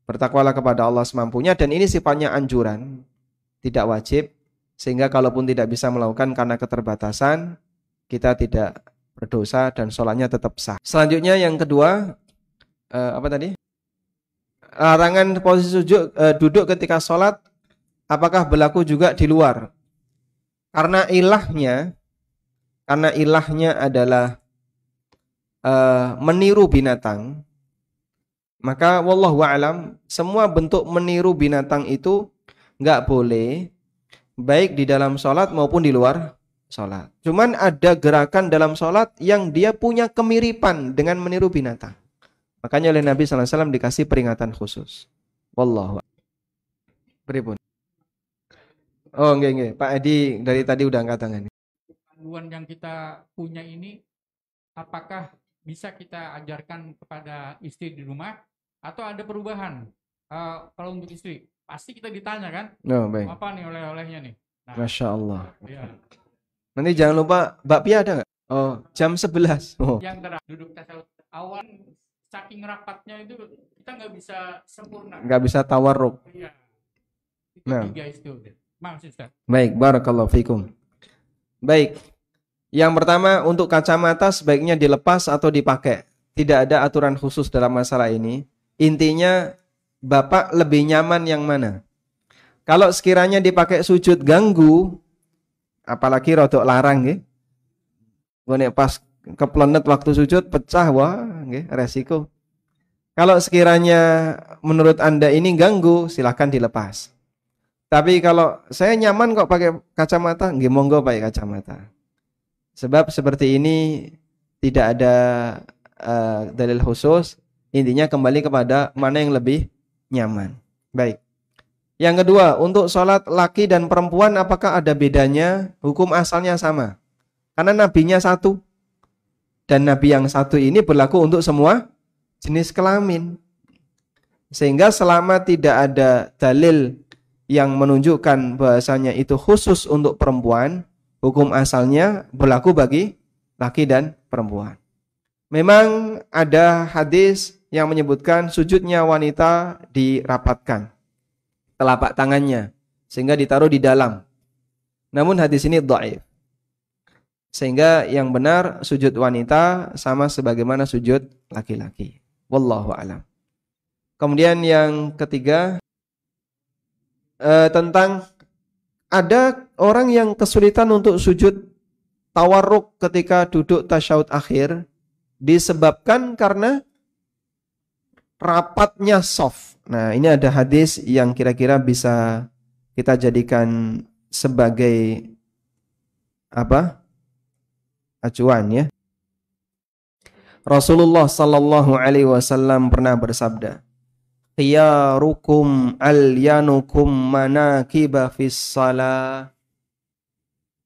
Bertakwalah kepada Allah semampunya dan ini sifatnya anjuran. Tidak wajib sehingga kalaupun tidak bisa melakukan karena keterbatasan kita tidak berdosa dan sholatnya tetap sah selanjutnya yang kedua eh, apa tadi larangan posisi sujud e, duduk ketika sholat apakah berlaku juga di luar? Karena ilahnya karena ilahnya adalah e, meniru binatang maka wallahu alam semua bentuk meniru binatang itu nggak boleh baik di dalam sholat maupun di luar sholat. Cuman ada gerakan dalam sholat yang dia punya kemiripan dengan meniru binatang. Makanya oleh Nabi SAW dikasih peringatan khusus. Wallahu Beripun. Oh, enggak, enggak. Pak Edi dari tadi udah angkat tangan. Panduan yang kita punya ini, apakah bisa kita ajarkan kepada istri di rumah atau ada perubahan? Uh, kalau untuk istri, pasti kita ditanya kan? Oh, baik. Apa nih oleh-olehnya nih? Nah, Masya Allah. Ya. Nanti jangan lupa, Mbak Pia ada nggak? Oh, jam 11. Oh. Yang terakhir duduk awal saking rapatnya itu kita nggak bisa sempurna. Nggak bisa tawarruk. Iya. Itu nah. tiga itu. Ustaz. Baik, barakallahu fikum. Baik. Yang pertama untuk kacamata sebaiknya dilepas atau dipakai. Tidak ada aturan khusus dalam masalah ini. Intinya Bapak lebih nyaman yang mana? Kalau sekiranya dipakai sujud ganggu, apalagi rodok larang ya. Gue pas keplenet waktu sujud pecah wah nggih resiko. Kalau sekiranya menurut Anda ini ganggu, silahkan dilepas. Tapi kalau saya nyaman kok pakai kacamata, nggih monggo pakai kacamata. Sebab seperti ini tidak ada uh, dalil khusus, intinya kembali kepada mana yang lebih nyaman. Baik. Yang kedua, untuk sholat laki dan perempuan apakah ada bedanya? Hukum asalnya sama. Karena nabinya satu. Dan Nabi yang satu ini berlaku untuk semua jenis kelamin. Sehingga selama tidak ada dalil yang menunjukkan bahasanya itu khusus untuk perempuan, hukum asalnya berlaku bagi laki dan perempuan. Memang ada hadis yang menyebutkan sujudnya wanita dirapatkan telapak tangannya sehingga ditaruh di dalam. Namun hadis ini dhaif. Sehingga yang benar sujud wanita sama sebagaimana sujud laki-laki. Wallahu alam. Kemudian yang ketiga eh, tentang ada orang yang kesulitan untuk sujud tawarruk ketika duduk tasyahud akhir disebabkan karena rapatnya soft. Nah, ini ada hadis yang kira-kira bisa kita jadikan sebagai apa? acuan ya. Rasulullah sallallahu alaihi wasallam pernah bersabda, "Khiyarukum alyanukum manakiba fis salah."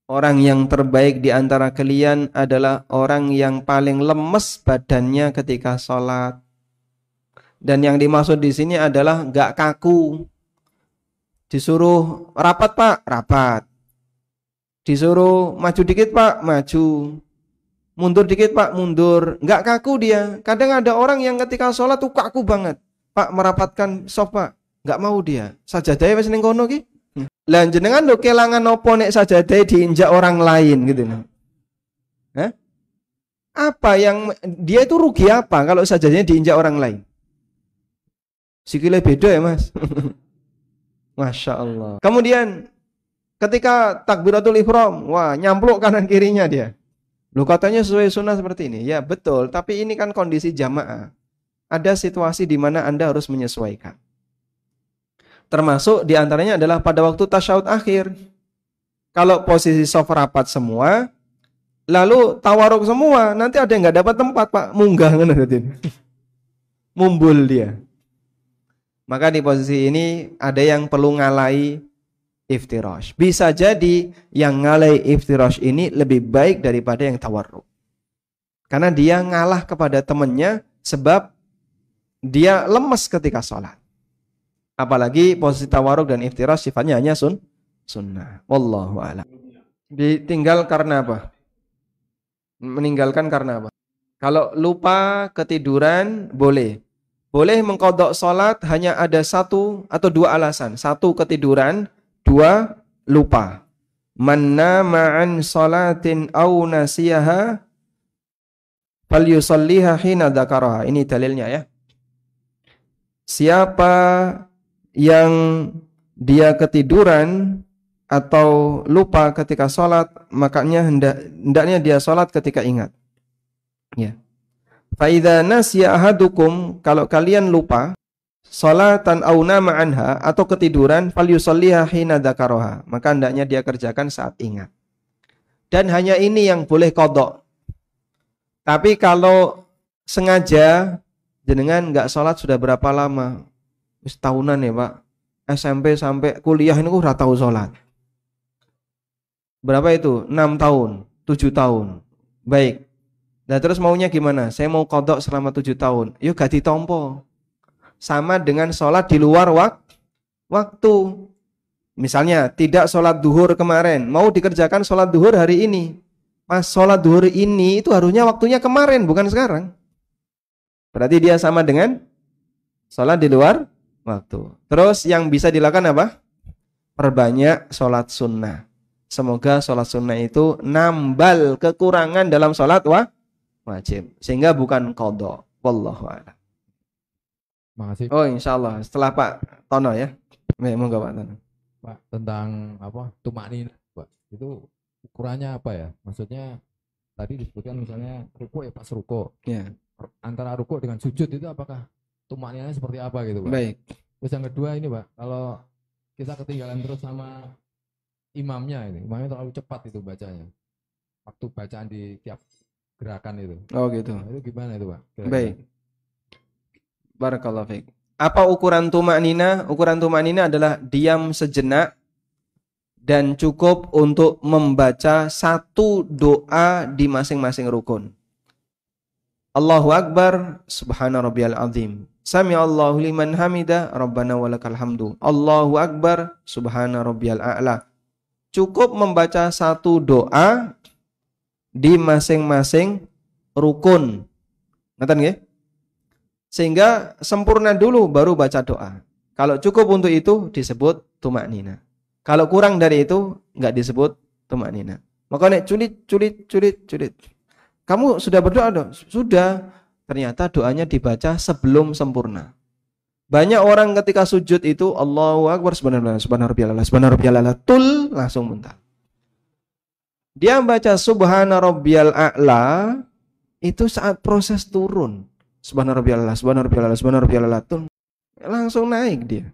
Orang yang terbaik di antara kalian adalah orang yang paling lemes badannya ketika sholat. Dan yang dimaksud di sini adalah gak kaku. Disuruh rapat pak, rapat. Disuruh maju dikit pak, maju. Mundur dikit pak, mundur. Nggak kaku dia. Kadang ada orang yang ketika sholat tuh kaku banget. Pak merapatkan soft pak. Nggak mau dia. Sajadahnya wes kono ki. Lah jenengan lo kelangan opo nek sajadah diinjak orang lain gitu loh. Hah? Apa yang dia itu rugi apa kalau sajadahnya diinjak orang lain? Sikile beda ya mas. Masya Allah. Kemudian ketika takbiratul ihram, wah nyampluk kanan kirinya dia. Lu katanya sesuai sunnah seperti ini. Ya betul, tapi ini kan kondisi jamaah. Ada situasi di mana Anda harus menyesuaikan. Termasuk di antaranya adalah pada waktu tasyahud akhir. Kalau posisi soft rapat semua, lalu tawaruk semua, nanti ada yang nggak dapat tempat pak, munggah mumbul dia. Maka di posisi ini ada yang perlu ngalai iftirash. Bisa jadi yang ngalai iftirash ini lebih baik daripada yang tawarruk. Karena dia ngalah kepada temannya sebab dia lemes ketika sholat. Apalagi posisi tawarruk dan iftirash sifatnya hanya sun sunnah. Wallahu a'lam. Ditinggal karena apa? Meninggalkan karena apa? Kalau lupa ketiduran boleh. Boleh mengkodok sholat hanya ada satu atau dua alasan. Satu ketiduran, dua lupa. Manna ma'an sholatin au nasiyaha fal yusalliha hina dzakaraha. Ini dalilnya ya. Siapa yang dia ketiduran atau lupa ketika sholat, makanya hendak hendaknya dia sholat ketika ingat. Ya. Faida nasya ahadukum kalau kalian lupa salatan au nama anha atau ketiduran falyusalliha hina dzakaraha maka hendaknya dia kerjakan saat ingat. Dan hanya ini yang boleh kodok. Tapi kalau sengaja jenengan nggak sholat sudah berapa lama? Wis tahunan ya pak. SMP sampai kuliah ini udah tahu sholat. Berapa itu? 6 tahun, 7 tahun. Baik, Nah terus maunya gimana? Saya mau kodok selama tujuh tahun. Yuk gak ditompo. Sama dengan sholat di luar wak waktu. Misalnya tidak sholat duhur kemarin. Mau dikerjakan sholat duhur hari ini. Pas sholat duhur ini itu harusnya waktunya kemarin bukan sekarang. Berarti dia sama dengan sholat di luar waktu. Terus yang bisa dilakukan apa? Perbanyak sholat sunnah. Semoga sholat sunnah itu nambal kekurangan dalam sholat wah wajib sehingga bukan kodok wallahu a'lam Makasih. Oh insya Allah setelah Pak Tono ya. Monggo Pak Tono. Pak tentang apa tumak nina Pak itu ukurannya apa ya? Maksudnya tadi disebutkan misalnya ruko ya pas ruko. Ya. Antara ruko dengan sujud itu apakah tumak ninanya seperti apa gitu Pak? Baik. Terus yang kedua ini Pak, kalau kita ketinggalan terus sama imamnya ini, imamnya terlalu cepat itu bacanya. Waktu bacaan di tiap gerakan itu. Oh gitu. Nah, itu gimana itu Pak? Kira-kira? Baik. Barakallahu fiik. Apa ukuran tumak nina? Ukuran tumak nina adalah diam sejenak dan cukup untuk membaca satu doa di masing-masing rukun. Allahu Akbar, Subhana rabbiyal azim. Sami Allahu liman hamida, Rabbana walakal hamdu. Allahu Akbar, Subhana rabbiyal a'la. Cukup membaca satu doa di masing-masing rukun. Ngerti nggih? Sehingga sempurna dulu baru baca doa. Kalau cukup untuk itu disebut tumak nina. Kalau kurang dari itu nggak disebut tumak nina. Makanya culit, culit, culit, culit. Kamu sudah berdoa dong? Sudah. Ternyata doanya dibaca sebelum sempurna. Banyak orang ketika sujud itu Allahu Akbar subhanallah subhanallah subhanallah tul langsung muntah. Dia baca subhana rabbiyal a'la itu saat proses turun. Subhana rabbiyal a'la, subhana rabbiyal a'la, subhana rabbiyal a'la. Langsung naik dia.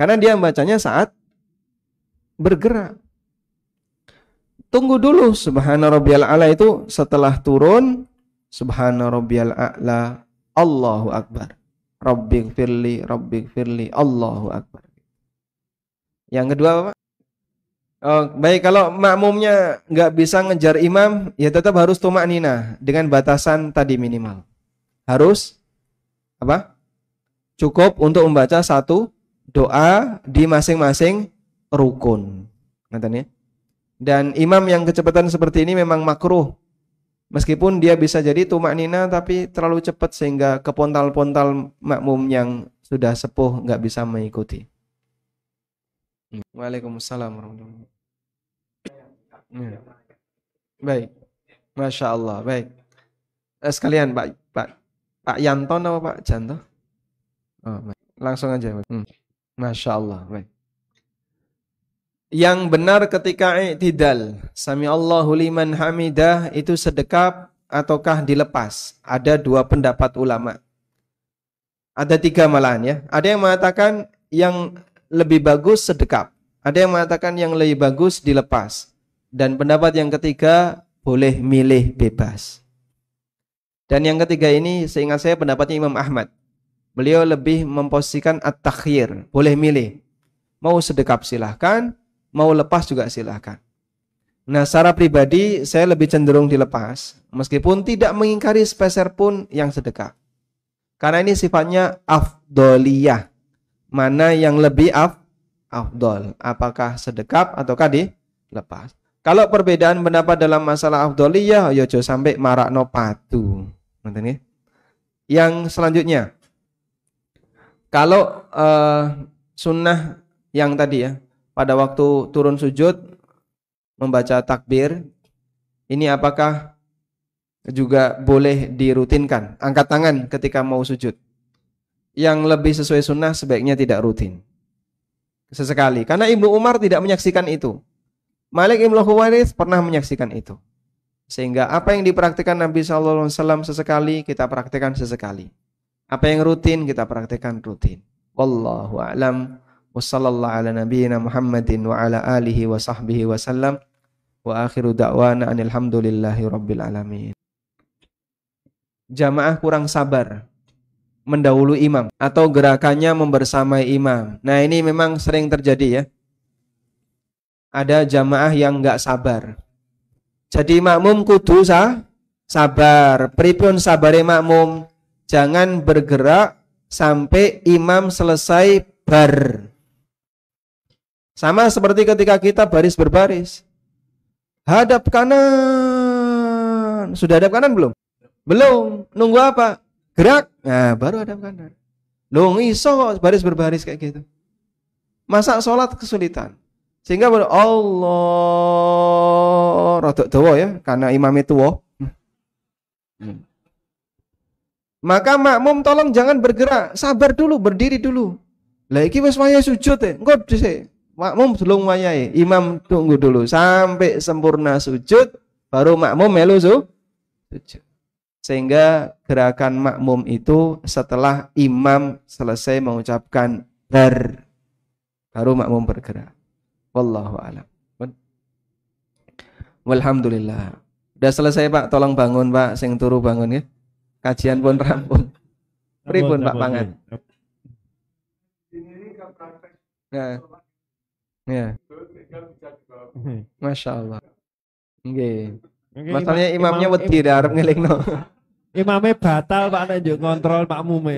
Karena dia bacanya saat bergerak. Tunggu dulu subhana rabbiyal a'la itu setelah turun subhana rabbiyal a'la Allahu akbar. Rabbik firli, rabbik firli, Allahu akbar. Yang kedua apa? Oh, baik kalau makmumnya nggak bisa ngejar imam, ya tetap harus tumak nina dengan batasan tadi minimal. Harus apa? Cukup untuk membaca satu doa di masing-masing rukun. Nanti ya. Dan imam yang kecepatan seperti ini memang makruh. Meskipun dia bisa jadi tumak nina tapi terlalu cepat sehingga kepontal-pontal makmum yang sudah sepuh nggak bisa mengikuti. Waalaikumsalam warahmatullahi wabarakatuh. Ya. Baik. Masya Allah. Baik. Eh, sekalian Pak Pak Pak Yanto atau Pak Janto? Oh, baik. Langsung aja. Hmm. Masya Allah. Baik. Yang benar ketika i'tidal. Sami Allahu liman hamidah itu sedekap ataukah dilepas? Ada dua pendapat ulama. Ada tiga malahan ya. Ada yang mengatakan yang lebih bagus sedekap. Ada yang mengatakan yang lebih bagus dilepas. Dan pendapat yang ketiga boleh milih bebas. Dan yang ketiga ini seingat saya pendapatnya Imam Ahmad. Beliau lebih memposisikan at-takhir, boleh milih. Mau sedekap silahkan, mau lepas juga silahkan. Nah, secara pribadi saya lebih cenderung dilepas, meskipun tidak mengingkari speser pun yang sedekap. Karena ini sifatnya afdoliyah. Mana yang lebih af, afdol? Apakah sedekap ataukah dilepas? Kalau perbedaan pendapat dalam masalah afdoliyah, ya jo sampai marakno patu. Ya? Yang selanjutnya, kalau uh, sunnah yang tadi ya, pada waktu turun sujud membaca takbir, ini apakah juga boleh dirutinkan. Angkat tangan ketika mau sujud. Yang lebih sesuai sunnah sebaiknya tidak rutin. Sesekali. Karena Ibnu Umar tidak menyaksikan itu. Malik Ibnu Khuwaris pernah menyaksikan itu. Sehingga apa yang dipraktikkan Nabi SAW sesekali, kita praktikkan sesekali. Apa yang rutin, kita praktikkan rutin. Wallahu a'lam. Wassallallahu ala nabiyyina Muhammadin wa ala alihi wa sahbihi wa sallam. Wa akhiru da'wana anilhamdulillahi rabbil alamin jamaah kurang sabar mendahului imam atau gerakannya membersamai imam. Nah ini memang sering terjadi ya. Ada jamaah yang nggak sabar. Jadi makmum kudu sah, sabar. Pripun sabare makmum? Jangan bergerak sampai imam selesai bar. Sama seperti ketika kita baris berbaris. Hadap kanan. Sudah hadap kanan belum? Belum. Nunggu apa? Gerak. Nah, baru ada kanan. Loh, iso baris berbaris kayak gitu. Masa sholat kesulitan. Sehingga baru Allah rodok dawa ya, karena imam itu Hmm. Maka makmum tolong jangan bergerak, sabar dulu, berdiri dulu. Lah iki wis sujud ya. Engko dhisik. Makmum belum wayahe, imam tunggu dulu sampai sempurna sujud baru makmum melu sujud. Sehingga gerakan makmum itu setelah imam selesai mengucapkan bar baru makmum bergerak. Wallahu a'lam. Walhamdulillah. Udah selesai Pak, tolong bangun Pak, sing turu bangun ya. Kajian pun rampung. Pripun Pak Pangan? Ya. Ya. Masya Allah. Oke. Masalahnya imamnya wedi arep ngelingno. Imamnya batal Pak nek njuk kontrol makmume.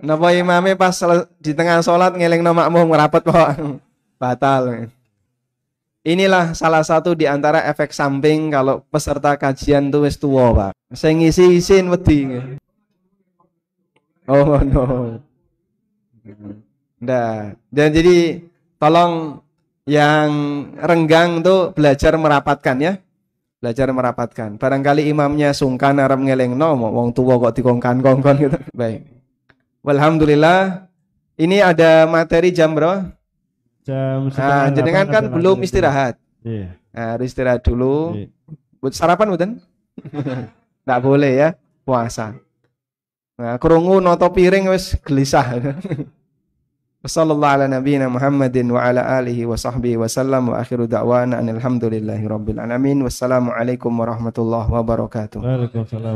Napa imamnya pas di tengah sholat ngelingno makmum ngerapet kok batal. Inilah salah satu di antara efek samping kalau peserta kajian tuh wis tuwa, Pak. Saya ngisi isin wedi. Oh no. Nah, dan jadi tolong yang renggang tuh belajar merapatkan ya belajar merapatkan. Barangkali imamnya sungkan arep no, wong tua kok dikongkan-kongkon gitu. Baik. Alhamdulillah ini ada materi jam bro. Jam Nah, jenengan kan belum istirahat. Iya. Nah, harus istirahat dulu. Iya. Buat sarapan bukan? Enggak boleh ya, puasa. Nah, kerungu noto piring wis gelisah. Wassallallahu ala nabiyyina Muhammadin wa ala alihi wa sahbihi wa sallam wa akhiru da'wana anil hamdulillahi rabbil alamin. Wassalamualaikum warahmatullahi wabarakatuh. Waalaikumsalam.